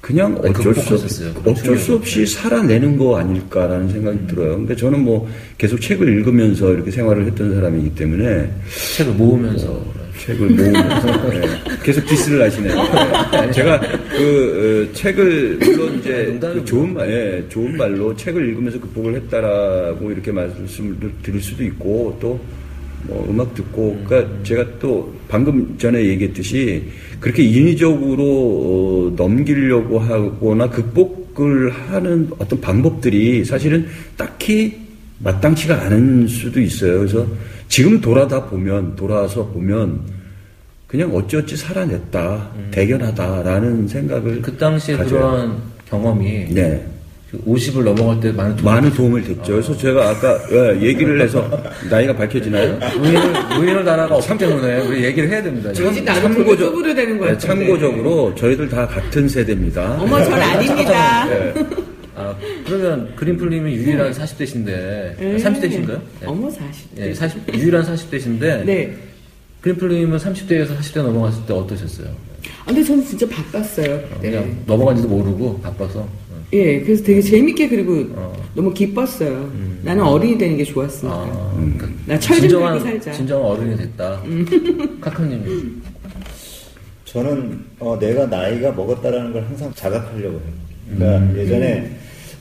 그냥
아니,
어쩔 수, 없. 어쩔 수 없이 살아내는 거 아닐까라는 생각이 들어요. 근데 저는 뭐 계속 책을 읽으면서 이렇게 생활을 했던 사람이기 때문에
책을 모으면서
책을 모으면서 (laughs) 네. 계속 디스를 하시네요. 네. 제가 그 어, 책을 물론 이제
농담이고요.
그 좋은 말, 예, 좋은 말로 책을 읽으면서 극복을 했다라고 이렇게 말씀을 드릴 수도 있고 또 뭐 음악 듣고 그러니까 제가 또 방금 전에 얘기했듯이 그렇게 인위적으로 어, 넘기려고 하거나 극복을 하는 어떤 방법들이 사실은 딱히 마땅치가 않은 수도 있어요. 그래서 지금 돌아다 보면 돌아서 보면 그냥 어찌어찌 살아냈다, 대견하다라는 생각을
그 당시에
가져요.
그런 경험이
네.
50을 넘어갈 때 많은 도움이
많은 도움을 됐죠. 그래서 제가 아까 예, 얘기를 해서 나이가 밝혀지나요?
무인을, 무인을 나라가 없기 때문에 우리 얘기를 해야 됩니다.
나는
참고적-
참고적 으로 되는 거야.
네, 참고적으로 저희들 다 같은 세대입니다.
어머, 전 아닙니다.
네. (laughs)
아, 그러면 그린플님이 유일한 40대신데,
네.
30대신가요?
어머 40대.
예, 40, 유일한 40대신데,
네.
그린플님은 30대에서 40대 넘어갔을 때 어떠셨어요?
아, 근데 저는 진짜 바빴어요.
그냥 넘어간지도 모르고 바빠서. 어.
예, 그래서 되게 재밌게 그리고
어.
너무 기뻤어요. 나는 어린이 되는 게 좋았으니까.
아, 그러니까
나철좀
진정한,
들고 살자.
진정한 어른이 됐다. (laughs) 카카님이.
저는 어, 내가 나이가 먹었다라는 걸 항상 자각하려고 해요. 그러니까 예전에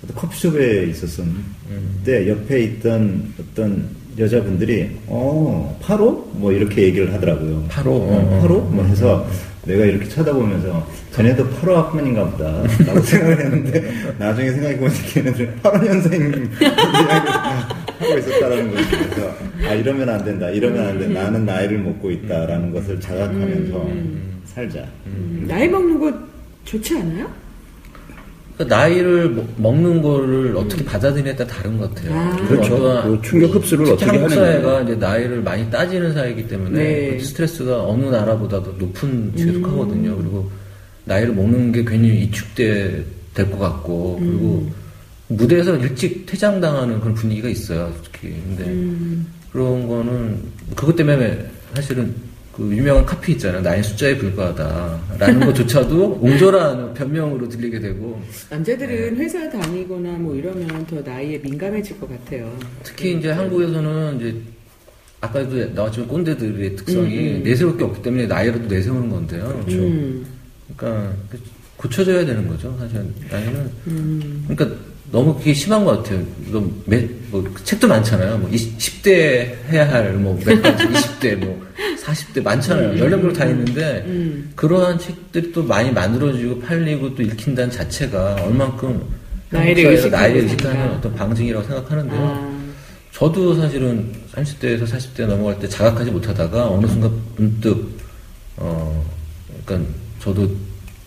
어떤 커피숍에 있었었는데 옆에 있던 어떤 여자분들이 어 파로 뭐 이렇게 얘기를 하더라고요.
파로?
어, 파로 뭐 해서 내가 이렇게 쳐다보면서 자네도 파로 학번인가 보다 라고 (laughs) 생각을 했는데 나중에 생각해보니까 걔네들 8년생 (laughs) 하고 있었다라는 거죠. 그래서 아 이러면 안 된다 이러면 안 된다 나는 나이를 먹고 있다라는 것을 자각하면서 살자.
음, 나이 먹는 거 좋지 않아요?
그 나이를 먹- 먹는 거를 어떻게 받아들이냐에 따라 다른 것 같아요.
아.
그렇죠. 그 충격 흡수를
특히
어떻게 하느냐.
사회가 이제 나이를 많이 따지는 사회이기 때문에
네.
그 스트레스가 어느 나라보다도 높은 지에 속하거든요. 그리고 나이를 먹는 게 괜히 이축돼 될 것 같고 그리고 무대에서 일찍 퇴장당하는 그런 분위기가 있어요. 특히 근데 그런 거는 그것 때문에 사실은 그 유명한 카피 있잖아요. 나이 숫자에 불과하다라는 (laughs) 것조차도 옹졸한 변명으로 들리게 되고
남자들은 회사 다니거나 뭐 이러면 더 나이에 민감해질 것 같아요.
특히 이제 한국에서는 이제 아까도 나왔지만 꼰대들의 특성이 내세울 게 없기 때문에 나이라도 내세우는 건데요.
음.
그러니까 고쳐져야 되는 거죠. 사실 나이는.
음.
그러니까 너무 그게 심한 것 같아요. 너무 매, 뭐 책도 많잖아요. 뭐 20, 10대 해야 할 뭐 몇 가지 20대 뭐 40대 많잖아요. 연령별 다 있는데
음.
그러한 책들이 또 많이 만들어지고 팔리고 또 읽힌다는 자체가 얼만큼
나이를. 의식하는
어떤 방증이라고 생각하는데요.
아,
저도 사실은 30대에서 40대 넘어갈 때 자각하지 못하다가 어느 순간 문득 어 그러니까 저도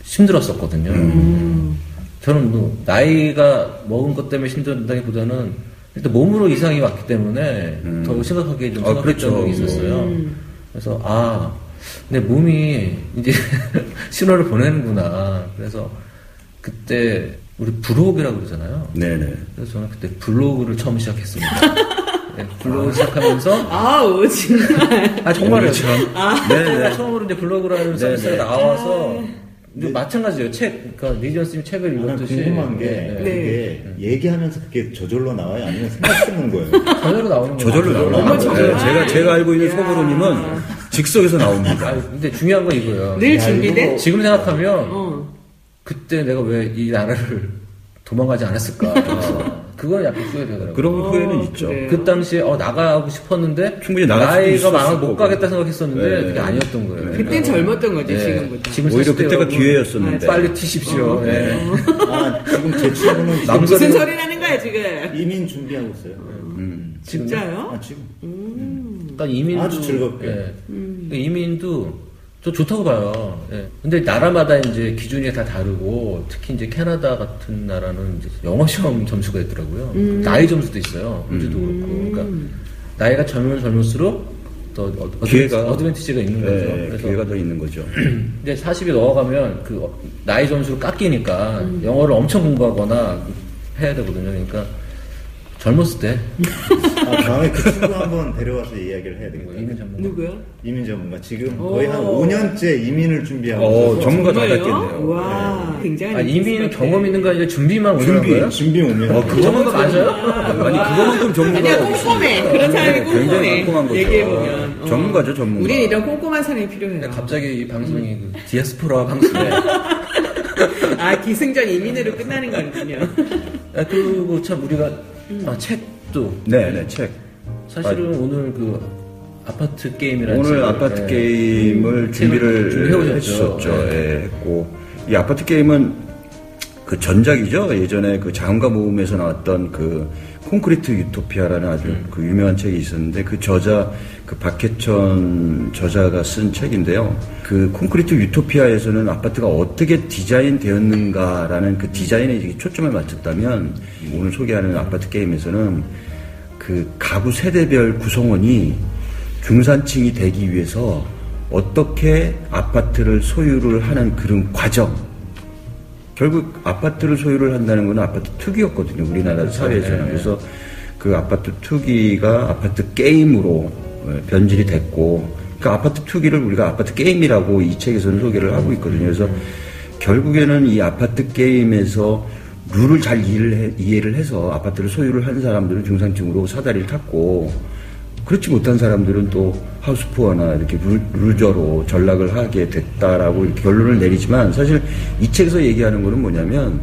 힘들었었거든요.
음.
저는 뭐 나이가 먹은 것 때문에 힘들다기보다는 일단 몸으로 이상이 왔기 때문에 더 심각하게 좀
아,
생각했던
그렇죠.
적이 있었어요.
음.
그래서 아, 내 몸이 이제 (laughs) 신호를 보내는구나. 그래서 그때 우리 블로그라고 그러잖아요.
네네.
그래서 저는 그때 블로그를 처음 시작했습니다. (laughs) 네, 블로그 시작하면서 (laughs)
아우 정말.
아 정말요. 제가
네네.
처음으로 이제 블로그라는 서비스가 나와서 이제 마찬가지예요. 책, 그러니까 리지언 스님 책을
나는
읽었듯이
궁금한 게
네, 네.
그게 얘기하면서 그게 저절로 나와요? 아니면 생각 쓰는 거예요? (laughs)
저절로 나오는 거예요.
저절로.
어머,
네, 제가, 제가 알고 있는
야.
소보로님은 즉석에서 나옵니다.
아, 근데 중요한 건 이거예요.
늘
야,
준비돼?
지금 생각하면
어.
그때 내가 왜 이 나라를 도망가지 않았을까. (laughs) 그건 약간 후회되더라고요.
그런
어,
후회는 있죠.
그래요.
그 당시에 어, 나가고 싶었는데
충분히
나이가 많아 못. 가겠다 생각했었는데
네.
그게 아니었던 거예요.
그땐
그러니까.
젊었던 거지
네.
지금보다.
지금
오히려
40대
그때가
여러분
기회였었는데.
빨리 튀십시오. 예.
아, 지금 제 친구는 (laughs)
남자-
무슨 소리 나는 거야 지금?
이민 준비하고 있어요.
진짜요?
아, 지금.
그러니까 이민도
아주 즐겁게.
예. 그러니까 이민도 저 좋다고 봐요. 예. 근데 나라마다 이제 기준이 다 다르고 특히 이제 캐나다 같은 나라는 이제 영어 시험 점수가 있더라고요. 나이 점수도 있어요. 호주도 그렇고. 그러니까 나이가 젊으면 젊을수록 더 어-
기회가-
어드밴티지가 있는 거죠.
네,
그래서
기회가 더 있는 거죠. (clears throat)
이제 40이 넘어가면 그 어- 나이 점수를 깎이니까 영어를 엄청 공부하거나 해야 되거든요. 그러니까 젊었을 때
아, (laughs) 다음에 그 친구 한번 데려와서 이야기를 해야 되겠다.
이민 전문
누구요?
이민 전문가. 지금
오.
거의 한 5년째 이민을 준비하고
어,
있어서
전문가 다
정말요?
됐겠네요.
와, 굉장히.
아, 이민은
인기스럽게.
경험 있는 거 아니라 준비만 오는
준비,
거예요?
준비 오면.
어, 그거
전문가 맞아요?
아니, 그거만큼 전문가가
아니야
없습니다.
꼼꼼해. 그런 사람이
네, 굉장히
꼼꼼해.
꼼꼼한 거죠.
얘기해 보면. 어.
전문가죠, 전문가.
우린 이런 꼼꼼한 사람이 필요해요.
갑자기 이 방송이 그 디아스포라 방송에
아 기승전 이민으로 끝나는 거군요.
아, 그리고 참 우리가 아, 책 도
네, 네, 책.
사실은 오늘 그 아파트 게임이라는
오늘 아파트
예,
게임을 준비를. 했었죠.
네.
예, 했고 이 아파트 게임은 그 전작이죠. 예전에 그 자음과 모음에서 나왔던 그 콘크리트 유토피아라는 아주
음.
그 유명한 책이 있었는데 그 저자 그 박해천 저자가 쓴 책인데요. 그 콘크리트 유토피아에서는 아파트가 어떻게 디자인되었는가라는 그 디자인에 초점을 맞췄다면 오늘 소개하는 아파트 게임에서는 그 가구 세대별 구성원이 중산층이 되기 위해서 어떻게 아파트를 소유를 하는 그런 과정, 결국 아파트를 소유를 한다는 건 아파트 투기였거든요. 우리나라 사회에서는.
네.
그래서 그 아파트 투기가 아파트 게임으로 예, 변질이 됐고 그 아파트 투기를 우리가 아파트 게임이라고 이 책에서는 소개를 하고 있거든요. 그래서 결국에는 이 아파트 게임에서 룰을 잘 이해를, 해, 이해를 해서 아파트를 소유를 한 사람들은 중산층으로 사다리를 탔고 그렇지 못한 사람들은 또 하우스푸어나 이렇게 룰, 룰저로 전락을 하게 됐다라고 이렇게 결론을 내리지만 사실 이 책에서 얘기하는 거는 뭐냐면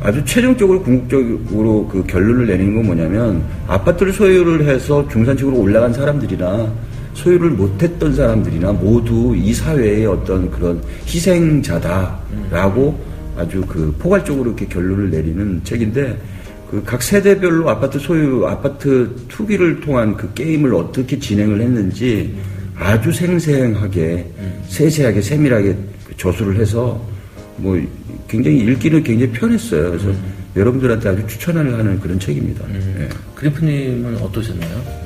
아주 최종적으로 궁극적으로 그 결론을 내리는 건 뭐냐면 아파트를 소유를 해서 중산층으로 올라간 사람들이나 소유를 못했던 사람들이나 모두 이 사회의 어떤 그런 희생자다라고 아주 그 포괄적으로 이렇게 결론을 내리는 책인데 그 각 세대별로 아파트 소유, 아파트 투기를 통한 그 게임을 어떻게 진행을 했는지 아주 생생하게, 세세하게, 세밀하게 저술을 해서 뭐 굉장히 읽기는 굉장히 편했어요. 그래서 여러분들한테 아주 추천을 하는 그런 책입니다. 예.
그리프님은 어떠셨나요?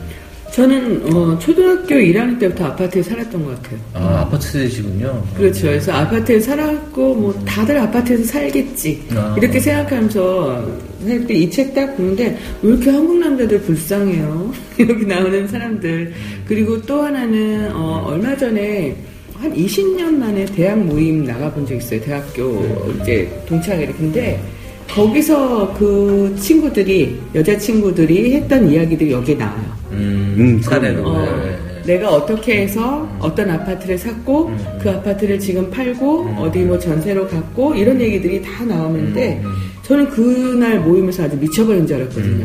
저는 어, 초등학교 1학년 때부터 아파트에 살았던 것 같아요.
아, 아파트 세대시군요.
그렇죠. 그래서 아파트에 살았고 뭐 다들 아파트에서 살겠지
아.
이렇게 생각하면서 살때이책 딱 보는데 왜 이렇게 한국 남자들 불쌍해요? (laughs) 여기 나오는 사람들 그리고 또 하나는 어, 얼마 전에 한 20년 만에 대학 모임 나가본 적 있어요. 대학교 이제 동창회 근데 거기서 그 친구들이 여자 친구들이 했던 이야기들이 여기에 나와요.
음,
음,
사례로.
어,
네, 네.
내가 어떻게 해서 어떤 아파트를 샀고 그 아파트를 지금 팔고 어디 뭐 전세로 갔고 이런 얘기들이 다 나오는데 저는 그날 모임에서 아주 미쳐버린 줄 알았거든요.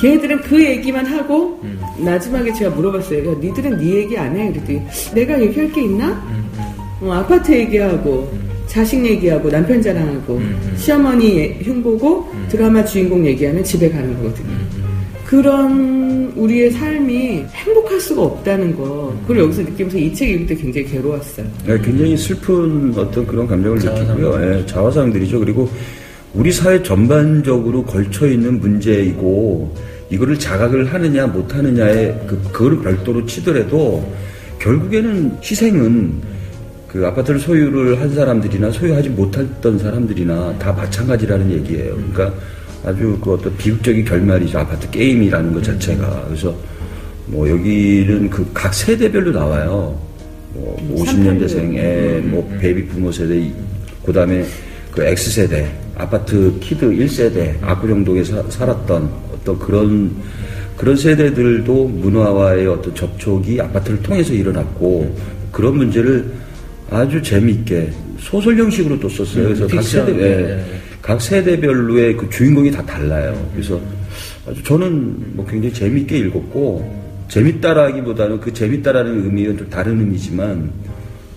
걔네들은 그 얘기만 하고 마지막에 제가 물어봤어요. 야, 니들은 네 얘기 안 해? 그랬더니 내가 얘기할 게 있나? 어, 아파트 얘기하고 자식 얘기하고 남편 자랑하고 시어머니 흉보고 드라마 주인공 얘기하면 집에 가는 거거든요. 그런 우리의 삶이 행복할 수가 없다는 거. 그걸 여기서 느끼면서 이 책 읽을 때 굉장히 괴로웠어요.
예, 굉장히 슬픈 어떤 그런 감정을
자화상.
느끼고요. 예, 자화상들이죠. 그리고 우리 사회 전반적으로 걸쳐 있는 문제이고 이거를 자각을 하느냐 못 하느냐에 그 그거를 별도로 치더라도 결국에는 희생은 그 아파트를 소유를 한 사람들이나 소유하지 못했던 사람들이나 다 마찬가지라는 얘기예요. 그러니까 아주 그 어떤 비극적인 결말이죠. 아파트 게임이라는 것 자체가. 그래서 뭐 여기는 그 각 세대별로 나와요. 뭐 50년대생 에 뭐 베이비 부모 세대, 그 다음에 그 X세대, 아파트 kid 1세대, 압구정동에 사- 살았던 어떤 그런, 그런 세대들도 문화와의 어떤 접촉이 아파트를 통해서 일어났고, 그런 문제를 아주 재미있게 소설 형식으로 또 썼어요. 그래서 각. 세대, 예,
네.
각 세대별로의 그 주인공이 다 달라요. 그래서 저는 뭐 굉장히 재밌게 읽었고 재밌다라기보다는 그 재밌다라는 의미는 좀 다른 의미지만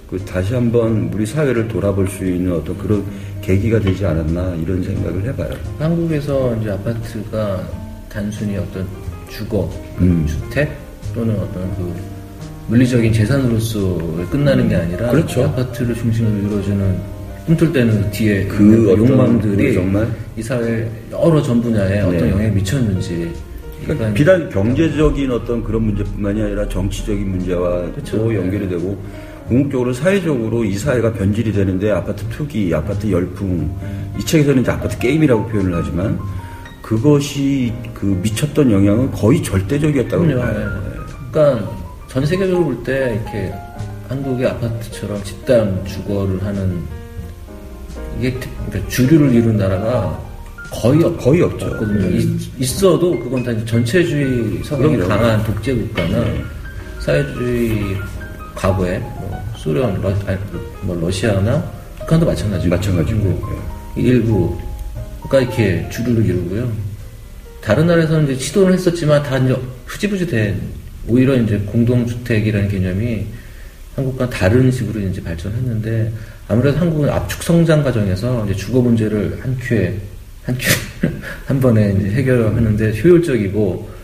그 다시 한번 우리 사회를 돌아볼 수 있는 어떤 그런 계기가 되지 않았나 이런 생각을 해봐요.
한국에서 이제 아파트가 단순히 어떤 주거,
음.
주택 또는 어떤 그 물리적인 재산으로서 끝나는 게 아니라
그렇죠.
이 아파트를 중심으로 이루어지는 꿈틀대는 뒤에
그 어떤
욕망들이
그 정말
이 사회 여러 전 분야에 어떤
네.
영향을 미쳤는지
그러니까 비단 경제적인 어떤 그런 문제뿐만이 아니라 정치적인 문제와
그쵸.
또 연결이 되고 궁극적으로 사회적으로 이 사회가 변질이 되는데 아파트 투기, 아파트 열풍 이 책에서는 이제 아파트 게임이라고 표현을 하지만 그것이 그 미쳤던 영향은 거의 절대적이었다고
그럼요.
봐요.
예. 그러니까 전 세계적으로 볼 때 이렇게 한국의 아파트처럼 집단 주거를 하는 이게 특- 그러니까 주류를 이룬 나라가 거의 없,
거의 없죠.
없거든요.
음.
있, 어도 그건 다 전체주의
그럼요.
강한 독재 국가나 사회주의 과거에 뭐 소련, 러, 아니, 뭐 러시아나 북한도 마찬가지고
마찬가지고.
중국, 일부가 이렇게 주류를 이루고요. 다른 나라에서는 이제 시도를 했었지만 다 이제 흐지부지 된 오히려 이제 공동주택이라는 개념이 한국과 다른 식으로 이제 발전했는데 아무래도 한국은 압축 성장 과정에서 이제 주거 문제를 한 큐에 한 큐, (laughs) 한 번에 이제 해결하는데 효율적이고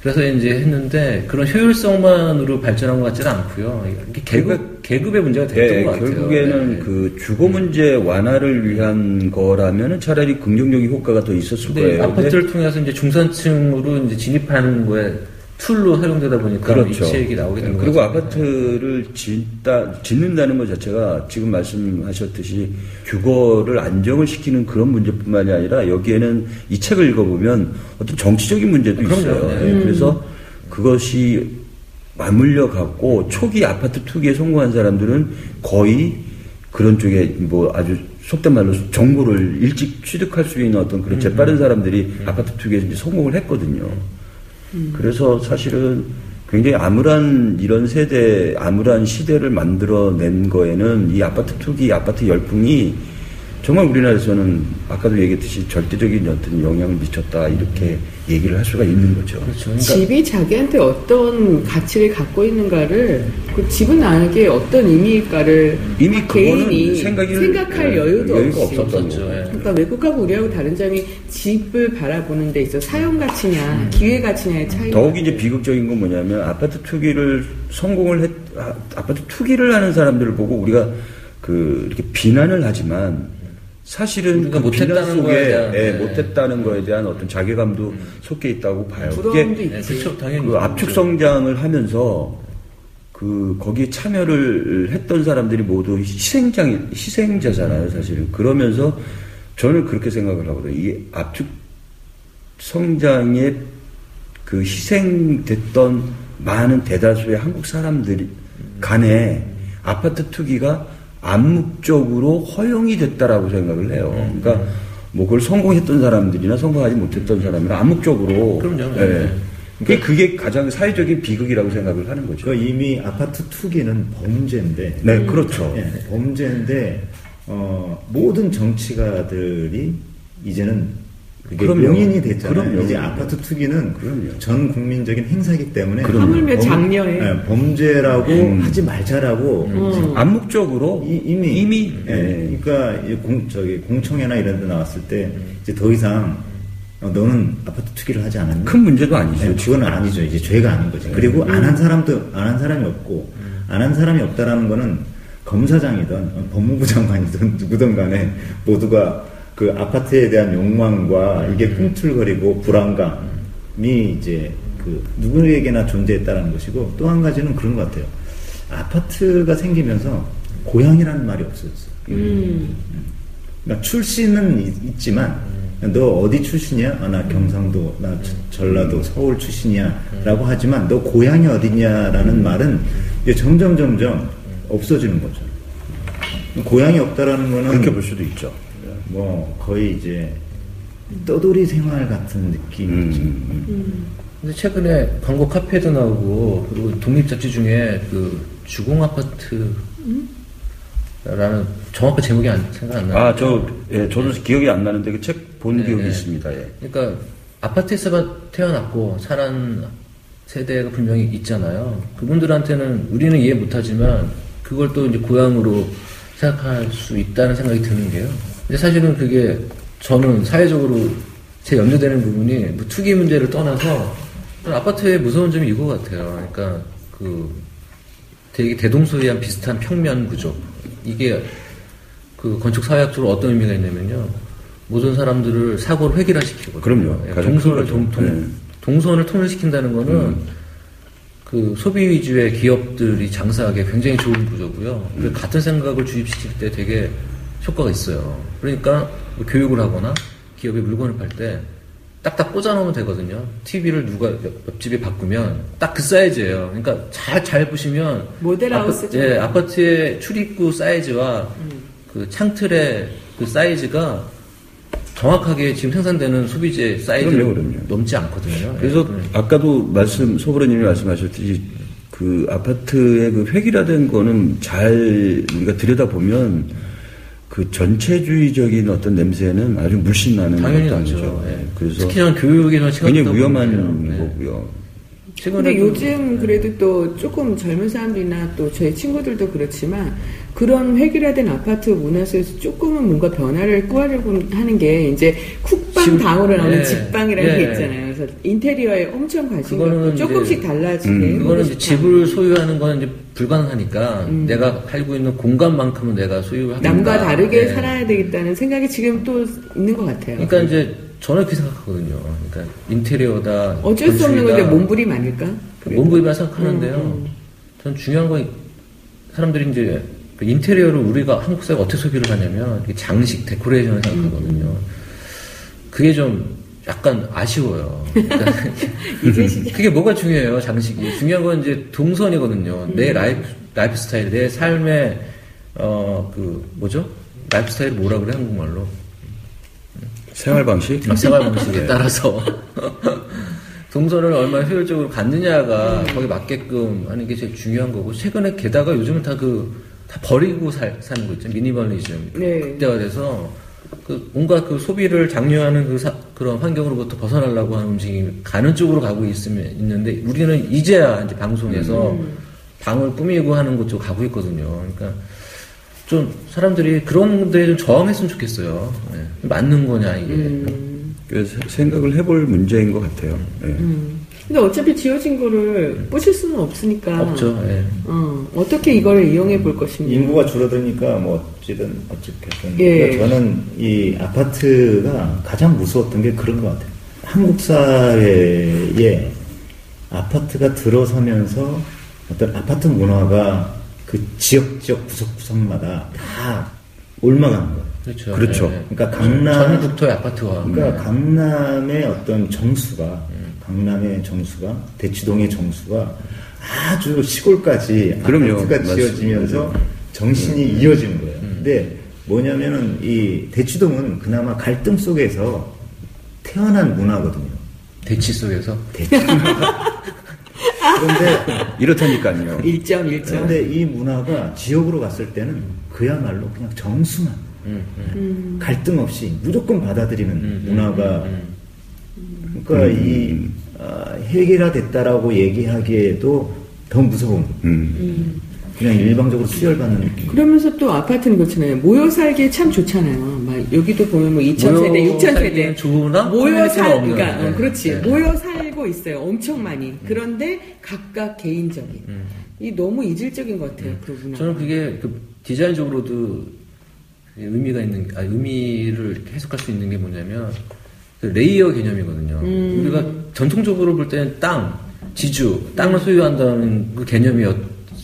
그래서 이제 했는데 그런 효율성만으로 발전한 것 같지는 않고요. 이게 계급 계급의 문제가 됐던
네,
것 같아요.
결국에는
네.
그 주거 문제 완화를 위한 거라면은 차라리 긍정적인 효과가 더 있었을 거예요.
아파트를 통해서 이제 중산층으로 이제 진입하는 거에 tool로 활용되다 보니까
그렇죠.
이 책이 나오게 된 거죠.
그리고 아파트를 짓다, 짓는다는 것 자체가 지금 말씀하셨듯이 주거를 안정을 시키는 그런 문제뿐만이 아니라 여기에는 이 책을 읽어보면 어떤 정치적인 문제도
그럼요.
있어요.
네.
예, 그래서 그것이 맞물려 갖고 초기 아파트 투기에 성공한 사람들은 거의 그런 쪽에 뭐 아주 속된 말로 정보를 일찍 취득할 수 있는 어떤 그런 재빠른 사람들이 아파트 투기에 성공을 했거든요. 그래서 사실은 굉장히 암울한 이런 세대, 암울한 시대를 만들어낸 거에는 이 아파트 투기, 아파트 열풍이 정말 우리나라에서는 아까도 얘기했듯이 절대적인 어떤 영향을 미쳤다 이렇게 얘기를 할 수가 있는 거죠.
그렇죠. 그러니까
집이 자기한테 어떤 가치를 갖고 있는가를 그 집은 나에게 어떤 의미일까를
이미
개인이
생각이-
생각할
예,
여유도
여유가
없이
없었죠. 예.
그러니까 외국하고 우리하고 다른 점이 집을 바라보는 데 있어 사용 가치냐
음.
기회 가치냐의 차이가
더욱 이제 비극적인 건 뭐냐면 아파트 투기를 성공을 했, 아, 아파트 투기를 하는 사람들을 보고 우리가 그 이렇게 비난을 하지만 사실은
우리가
그
못했다는
비난 속에
거에 대한,
예,
네.
못했다는 거에 대한 어떤 자괴감도 섞여 있다고 봐요.
부러움도
그게
있지.
네. 당연히
그 압축 성장을 하면서 그 거기에 참여를 했던 사람들이 모두 희생장 희생자잖아요, 사실은. 그러면서 저는 그렇게 생각을 하거든요. 이 압축 성장에 그 희생됐던 많은 대다수의 한국 사람들 간에 아파트 투기가 암묵적으로 허용이 됐다라고 생각을 해요. 그러니까 뭐 그걸 성공했던 사람들이나 성공하지 못했던 사람이나 암묵적으로
그럼요.
예.
네.
그게, 그게 가장 사회적인 비극이라고 생각을 하는 거죠.
그 이미 아파트 투기는 범죄인데
네, 그렇죠.
예, 범죄인데 어, 모든 정치가들이 이제는 그게
그럼요.
용인이 됐잖아요.
그럼요.
이제 아파트 투기는
그럼요.
전 국민적인 행사이기 때문에
그럼요.
하물며
범-
장려해.
예, 범죄라고
음.
하지 말자라고 지금
암묵적으로
이, 이미
이미
예,
예.
그러니까 이공 저기 공청회나 이런 데 나왔을 때 이제 더 이상 어, 너는 아파트 투기를 하지 않았니?
큰 문제도 아니죠.
네, 그건 아니죠. 이제 죄가 아닌 거지. 그리고 안 한 사람도 안 한 사람이 없고 안 한 사람이 없다라는 거는 검사장이든 어, 법무부 장관이든 누구든 간에 모두가 그 아파트에 대한 욕망과 이게 꿈틀거리고 불안감이 이제 그 누구에게나 존재했다라는 것이고 또 한 가지는 그런 것 같아요. 아파트가 생기면서 고향이라는 말이 없어졌어요.
음.
그러니까 출신은 있- 있지만 너 어디 출신이야? 아, 나 경상도, 나 저- 전라도, 서울 출신이야 라고 하지만 너 고향이 어디냐라는 말은 이제 점점 점점 없어지는 거죠. 고향이 없다라는 거는
그렇게 볼 수도 있죠.
뭐 거의 이제 떠돌이 생활 같은 느낌이지.
음,
근데 최근에 광고 카페도 나오고 그리고 독립 잡지 중에 그 주공 아파트 라는 정확한 제목이 안, 생각 안 나요.
아, 저, 예, 저도 기억이 안 나는데 그 책 본
네,
기억이
네.
있습니다. 예.
그러니까 아파트에서만 태어났고 자란 세대가 분명히 있잖아요. 그분들한테는 우리는 이해 못하지만 그걸 또 이제 고향으로 생각할 수 있다는 생각이 드는 게요. 근데 사실은 그게 저는 사회적으로 제 염려되는 부분이 뭐 투기 문제를 떠나서 아파트의 무서운 점이 이거 같아요. 그러니까 그 되게 대동소이한 비슷한 평면 구조. 이게 그 건축 사회학적으로 어떤 의미가 있냐면요. 모든 사람들을 사고를 획일화시키고
그럼요. 가장
동선을
큰
동. 동,
네.
동선을 통일시킨다는 거는
음.
그 소비 위주의 기업들이 장사하기에 굉장히 좋은 구조고요.
음.
그리고 같은 생각을 주입시킬 때 되게 효과가 있어요. 그러니까 뭐 교육을 하거나 기업이 물건을 팔 때 딱딱 꽂아놓으면 되거든요. TV를 누가 옆- 옆집에 바꾸면 딱 그 사이즈예요. 그러니까 잘, 잘 보시면.
모델하우스죠.
아파, 예, 아파트의 출입구 사이즈와
음.
그 창틀의 그 사이즈가 정확하게 지금 생산되는 소비재 사이즈를
그럼요, 그럼요.
넘지 않거든요.
그래서
예,
아까도 말씀, 소브로님이 말씀하셨듯이 그 아파트의 그 획일화된 거는 잘 우리가 들여다 보면 그 전체주의적인 어떤 냄새는 아주 물씬 나는
당연히
어떤
나죠.
거죠.
예.
그래서
특히 저는 교육에서 시간
굉장히 위험한.
예.
거고요.
근데 요즘 그래도 또 조금 젊은 사람들이나 또 저희 친구들도 그렇지만 그런 획일화된 아파트 문화 속에서 조금은 뭔가 변화를 꾸하려고 하는 게 이제 쿡 방
지금-
다음으로 나오는
예.
집방이라는 게
예.
있잖아요. 그래서 인테리어에 엄청 관심
그거는
갖고 조금씩 달라지게.
음,
그거는 이제. 집을 소유하는 건 이제 불가능하니까 내가 살고 있는 공간만큼은 내가 소유하겠다.
남과 다르게
예.
살아야 되겠다는 생각이 지금 또 있는 것 같아요.
그러니까 이제 저는 그렇게 생각하거든요. 그러니까 인테리어다.
어쩔 수 없는. 건데 몸부림 아닐까?
몸부림만 생각하는데요.
음,
전 중요한 건 사람들이 이제 그 인테리어를 우리가 한국 사회가 어떻게 소비를 하냐면 장식, 데코레이션을 생각하거든요. 그게 좀 약간 아쉬워요. (laughs) 그러니까. 그게 뭐가 중요해요, 장식이. 중요한 건 이제 동선이거든요. 내 life, life style, 내 삶의, 어, 그, 뭐죠? life style 뭐라 그래, 한국말로?
생활 방식?
아, 생활 방식에 따라서. (laughs) 동선을 얼마나 효율적으로 갖느냐가 거기 맞게끔 하는 게 제일 중요한 거고, 최근에 게다가 요즘은 다 그, 다 버리고 살, 사는 거 있죠. 미니멀리즘.
네.
그때가 돼서, 그, 뭔가 그 소비를 장려하는 그 사- 그런 환경으로부터 벗어나려고 하는 움직임이 가는 쪽으로 가고 있으면, 있는데, 우리는 이제야 이제 방송에서 방을 꾸미고 하는 곳 쪽으로 가고 있거든요. 그러니까, 좀 사람들이 그런 데에 좀 저항했으면 좋겠어요. 네. 맞는 거냐, 이게.
그래서 생각을 해볼 문제인 것 같아요. 예.
근데 어차피 지어진 거를 부실 수는 없으니까.
없죠. 예.
어, 어떻게 이걸 이용해 볼 것입니까?
인구가 줄어드니까 뭐 어찌든 어쨌든
예.
그러니까 저는 이 아파트가 가장 무서웠던 게 그런 것 같아요. 한국 사회에 아파트가 들어서면서 어떤 아파트 문화가 그 지역 지역 구석구석마다 다 옮아가는 거예요.
그렇죠.
그렇죠.
예.
그러니까 강남
전국토의 아파트와.
그러니까 강남의 어떤 정수가 강남의 정수가 대치동의 정수가 아주 시골까지
그럼요.
아파트가
맞습니다.
지어지면서 정신이 이어지는 거예요. 근데 뭐냐면은 이 대치동은 그나마 갈등 속에서 태어난 문화거든요.
대치 속에서.
대치. (laughs) 그런데
이렇다니까요.
1점, 1점.
그런데 이 문화가 지역으로 갔을 때는 그야말로 그냥 정수만
음, 음.
갈등 없이 무조건 받아들이는
음,
문화가
음,
그러니까 이 아, 해결화됐다라고 얘기하기에도 더 무서운
음.
그냥 일방적으로 수혈받는 느낌.
그러면서 또 아파트는 그렇잖아요. 모여 살기 참 좋잖아요. 막 여기도 보면 뭐 2천
모여
세대, 6천 세대
살기는 좋으나
모여
커뮤니티가
살,
없는,
그러니까 어,
네.
그렇지.
네.
모여 살고 있어요. 엄청 많이. 그런데 각각 개인적인. 이 너무 이질적인 것 같아요. 그 문화.
저는 그게 그 디자인적으로도 의미가 있는, 아, 의미를 이렇게 해석할 수 있는 게 뭐냐면, 그 layer 개념이거든요. 우리가 전통적으로 볼 때는 땅, 지주, 땅을 소유한다는 그 개념이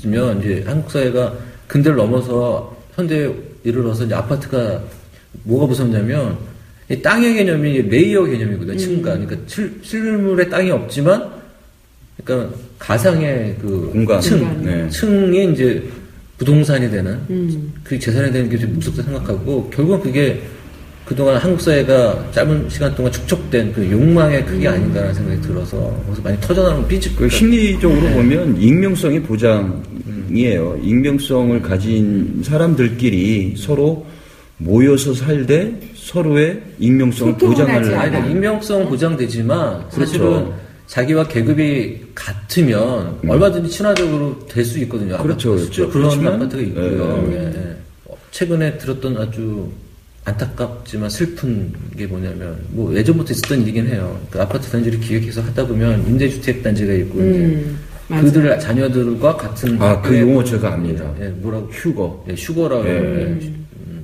었으면, 이제 한국 사회가 근대를 넘어서 현대에 이르러서 이제 아파트가 뭐가 무섭냐면, 이 땅의 개념이 layer 개념이거든요. 층간. 그러니까 실, 실물의 땅이 없지만, 그러니까 가상의 그
공간.
층.
네.
층이 이제 부동산이 되는
음.
그 재산이 되는 게 좀 무섭다 생각하고 결국은 그게 그동안 한국 사회가 짧은 시간 동안 축적된 그 욕망의 크기 아닌가라는 생각이 들어서 거기서 많이 터져나오는 삐집
그 심리적으로 보면 익명성이 보장이에요. 익명성을 가진 사람들끼리 서로 모여서 살되 서로의 익명성을 보장하는
아니, 그러니까. 익명성은 보장되지만 사실은
그렇죠.
자기와 계급이 같으면 얼마든지 친화적으로 될 수 있거든요.
그렇죠.
실제로
그렇죠.
그런 아파트가 있고요.
예,
예, 예. 어, 최근에 들었던 아주 안타깝지만 슬픈 게 뭐냐면 뭐 예전부터 있었던 일이긴 해요. 그 아파트 단지를 기획해서 하다 보면 임대주택 단지가 있고
음,
이제. 그들 자녀들과 같은
아, 그
학교에
용어 제가 압니다.
예, 뭐라고
휴거.
예, 휴거라고
예.
예.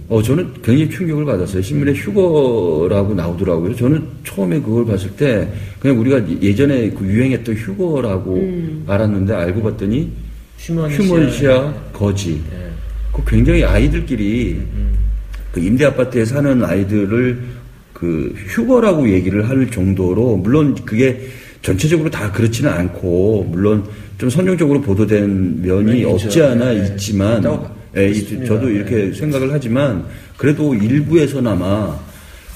어, 저는 굉장히 충격을 받았어요. 신문에 휴거라고 나오더라고요. 저는 처음에 그걸 봤을 때 그냥 우리가 예전에 그 유행했던 휴거라고 알았는데 알고 봤더니
휴먼시아.
휴먼시아 거지.
예.
그 굉장히 아이들끼리 그 임대 아파트에 사는 아이들을 그 휴거라고 얘기를 할 정도로 물론 그게 전체적으로 다 그렇지는 않고 물론 좀 선정적으로 보도된 면이. 없지 않아
네.
있지만 예, 이-
싶습니다.
저도 이렇게
네.
생각을 하지만 그래도 일부에서나마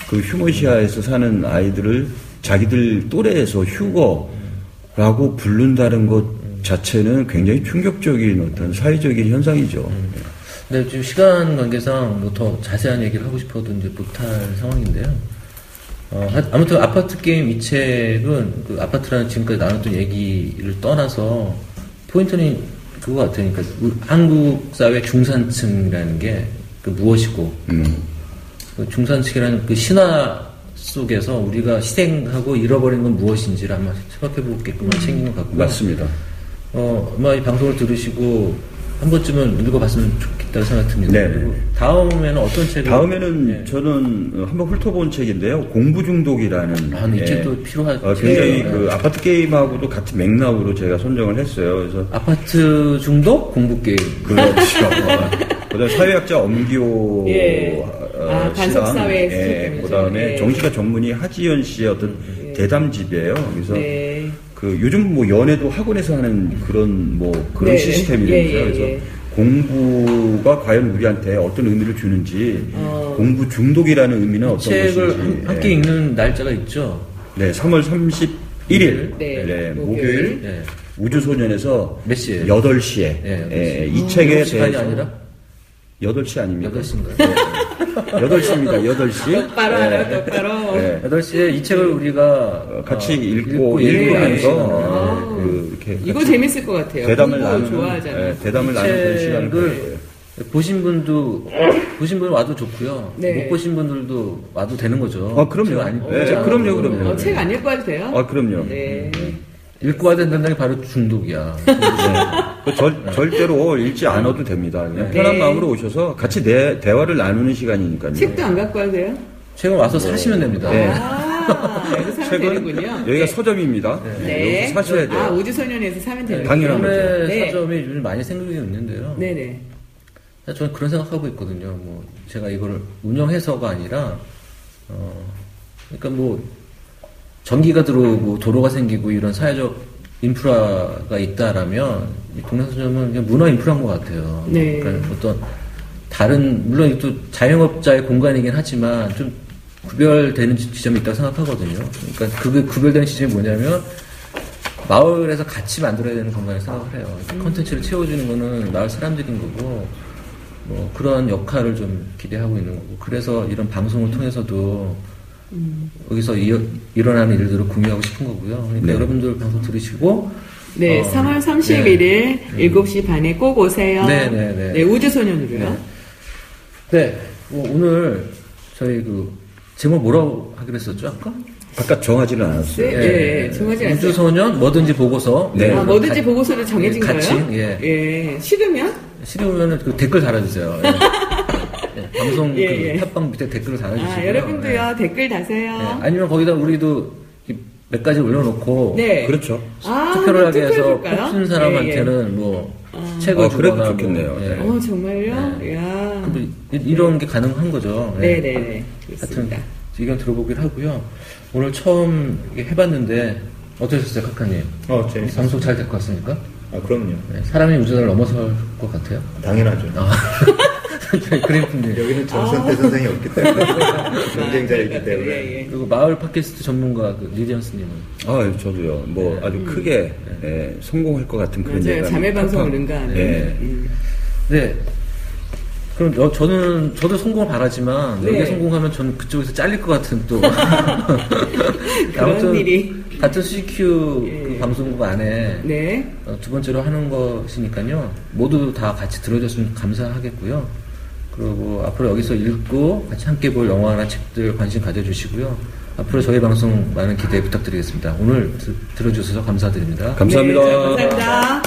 그 휴머시아에서 사는 아이들을 자기들 또래에서 휴거라고 부른다는 것 자체는 굉장히 충격적인 어떤 사회적인 현상이죠.
네, 지금 시간 관계상 뭐 더 자세한 얘기를 하고 싶어도 이제 못할 상황인데요. 어, 하- 아무튼 아파트 게임 이 책은 그 아파트라는 지금까지 나눴던 얘기를 떠나서 포인트는 그거 같아요. 그러니까 우- 한국 사회 중산층이라는 게 그 무엇이고
음.
그 중산층이라는 그 신화 속에서 우리가 희생하고 잃어버린 건 무엇인지를 한번 생각해 보게끔 생긴 것 같고요.
맞습니다.
어, 아마 이 방송을 들으시고 한 번쯤은 읽어봤으면 좋겠, 있다고 생각됩니다.
네,
그리고
네.
다음에는 어떤 책을
다음에는
예.
저는 어, 한번 훑어본 책인데요. 공부 중독이라는.
아, 이
예.
책도 필요하죠.
어, 굉장히
네.
그 아파트 게임하고도 같은 맥락으로 제가 선정을 했어요. 그래서
아파트 중독 공부 게임.
그렇죠. (laughs) 그다음 사회학자 엄기호
예.
어,
아,
씨랑, 예. 그다음에
예.
정시가 전문의 하지연 씨의 어떤 대담집이에요. 그래서
네.
그 요즘 뭐 연애도 학원에서 하는 그런 뭐 그런
네.
시스템이죠.
예, 예,
그래서
예.
공부가 과연 우리한테 어떤 의미를 주는지
어.
공부 중독이라는 의미는 어떤
책을 함께
예.
읽는 날짜가 있죠.
네, 3월 31일
네,
목요일
목요일.
예.
우주소년에서
몇 시에요?
8시에
예,
예, 이 책에
시간이
대해서
아니라
8시 아닙니까?
8시인가요?
8시입니다. 8시.
똑바로 하라, 똑바로.
네.
8시에 이 책을 우리가
어, 같이
어,
읽고
읽고
읽으면서
시간을
어, 그 이렇게
이거 재밌을 것 같아요.
대담을 나누는
좋아하잖아요.
예, 대담을 나누는 시간을.
보신 분도 보신 분 와도 좋고요.
네.
못 보신 분들도 와도 되는 거죠.
아, 그럼요.
아니-
네,
제가
그럼요, 그럼요.
어, 책안 읽고 와도 돼요?
아, 그럼요.
네.
읽고 와야 된다는 게 바로 중독이야.
그 (laughs) 절, 절대로 읽지 않아도 됩니다. 그냥
네.
편한 마음으로 오셔서 같이 대, 대화를 나누는 시간이니까요.
책도 안 갖고 와도 돼요?
책은 와서 사시면 됩니다.
네.
아,
책은
되는군요.
여기가
네.
서점입니다.
네.
여기서 사셔야 돼요.
아, 우주소년에서 사면 되는
당연한 거죠.
국내
네.
서점이 요즘 많이 생기고 있는데요.
네네.
저는 그런 생각하고 있거든요. 뭐 제가 이거를 운영해서가 아니라 어 그러니까 뭐 전기가 들어오고 도로가 생기고 이런 사회적 인프라가 있다라면 이 동네 서점은 그냥 문화 인프라인 것 같아요.
네.
그러니까 어떤 다른 물론 이것도 자영업자의 공간이긴 하지만 좀 구별되는 지- 지점이 있다고 생각하거든요. 그러니까 그 구별되는 지점이 뭐냐면 마을에서 같이 만들어야 되는 공간을 생각을 해요. 컨텐츠를 채워주는 거는 마을 사람들인 거고, 뭐 그런 역할을 좀 기대하고 있는 거고, 그래서 이런 방송을 통해서도 여기서 이, 일어나는 일들을 공유하고 싶은 거고요. 그러니까
네.
여러분들 방송 들으시고,
네,
어,
3월 31일 7시 반에 꼭 오세요.
네, 네, 네.
우주소년으로요.
네. 네, 뭐 오늘 저희 그 제목 뭐라고 하기로 했었죠 아까?
아까 정하지는 않았어요.
네, 네, 정하지 않았어요.
우주소년 뭐든지 보고서.
네.
아, 뭐든지 보고서를 정해진
네, 같이,
거예요?
예.
예. 싫으면?
싫으면 그 댓글 달아주세요. 예. (laughs) 예, 방송
예,
그
예.
팟빵 밑에 댓글을 달아주시고요.
아, 여러분도요, 댓글 다세요.
예. 아니면 거기다 우리도 이몇 가지 올려놓고
네.
그렇죠.
아,
투표를 하게 해서? 뽑힌 사람한테는 뭐 책을
어, 그래도
주거나
좋겠네요.
뭐,
네.
예.
어, 정말요? 이야.
뭐 이- 이런 게 가능한 거죠. 예.
네네네.
하여튼
좋습니다.
의견 들어보기로 하고요. 오늘 처음 해봤는데 어떠셨어요, 카카님?
어, 재밌어요.
방송 잘 될 것 같습니까?
아, 그럼요.
네, 사람이 우주선을 넘어설 것 같아요.
당연하죠.
아, (laughs) 그래프님.
여기는 정선태 선생이 없기 때문에 (laughs) 경쟁자이기 때문에
예, 예.
그리고 마을 팟캐스트 전문가 그 리디언스님은
아, 저도요. 뭐 아주 크게 예, 성공할 것 같은 그런. 예감이
자매 방송을
팍팍.
능가하는.
예.
음.
네. 그럼 여- 저는 저도 성공을 바라지만
네.
여기 성공하면 저는 그쪽에서 잘릴 것 같은 또 (laughs)
그런 일이.
같은 CQ
예.
그 방송국 안에
네.
어, 두 번째로 하는 것이니까요. 모두 다 같이 들어줬으면 감사하겠고요. 그리고 앞으로 여기서 읽고 같이 함께 볼 영화나 책들 관심 가져주시고요. 앞으로 저희 방송 많은 기대 부탁드리겠습니다. 오늘 드- 들어주셔서 감사드립니다.
감사합니다.
네, 감사합니다.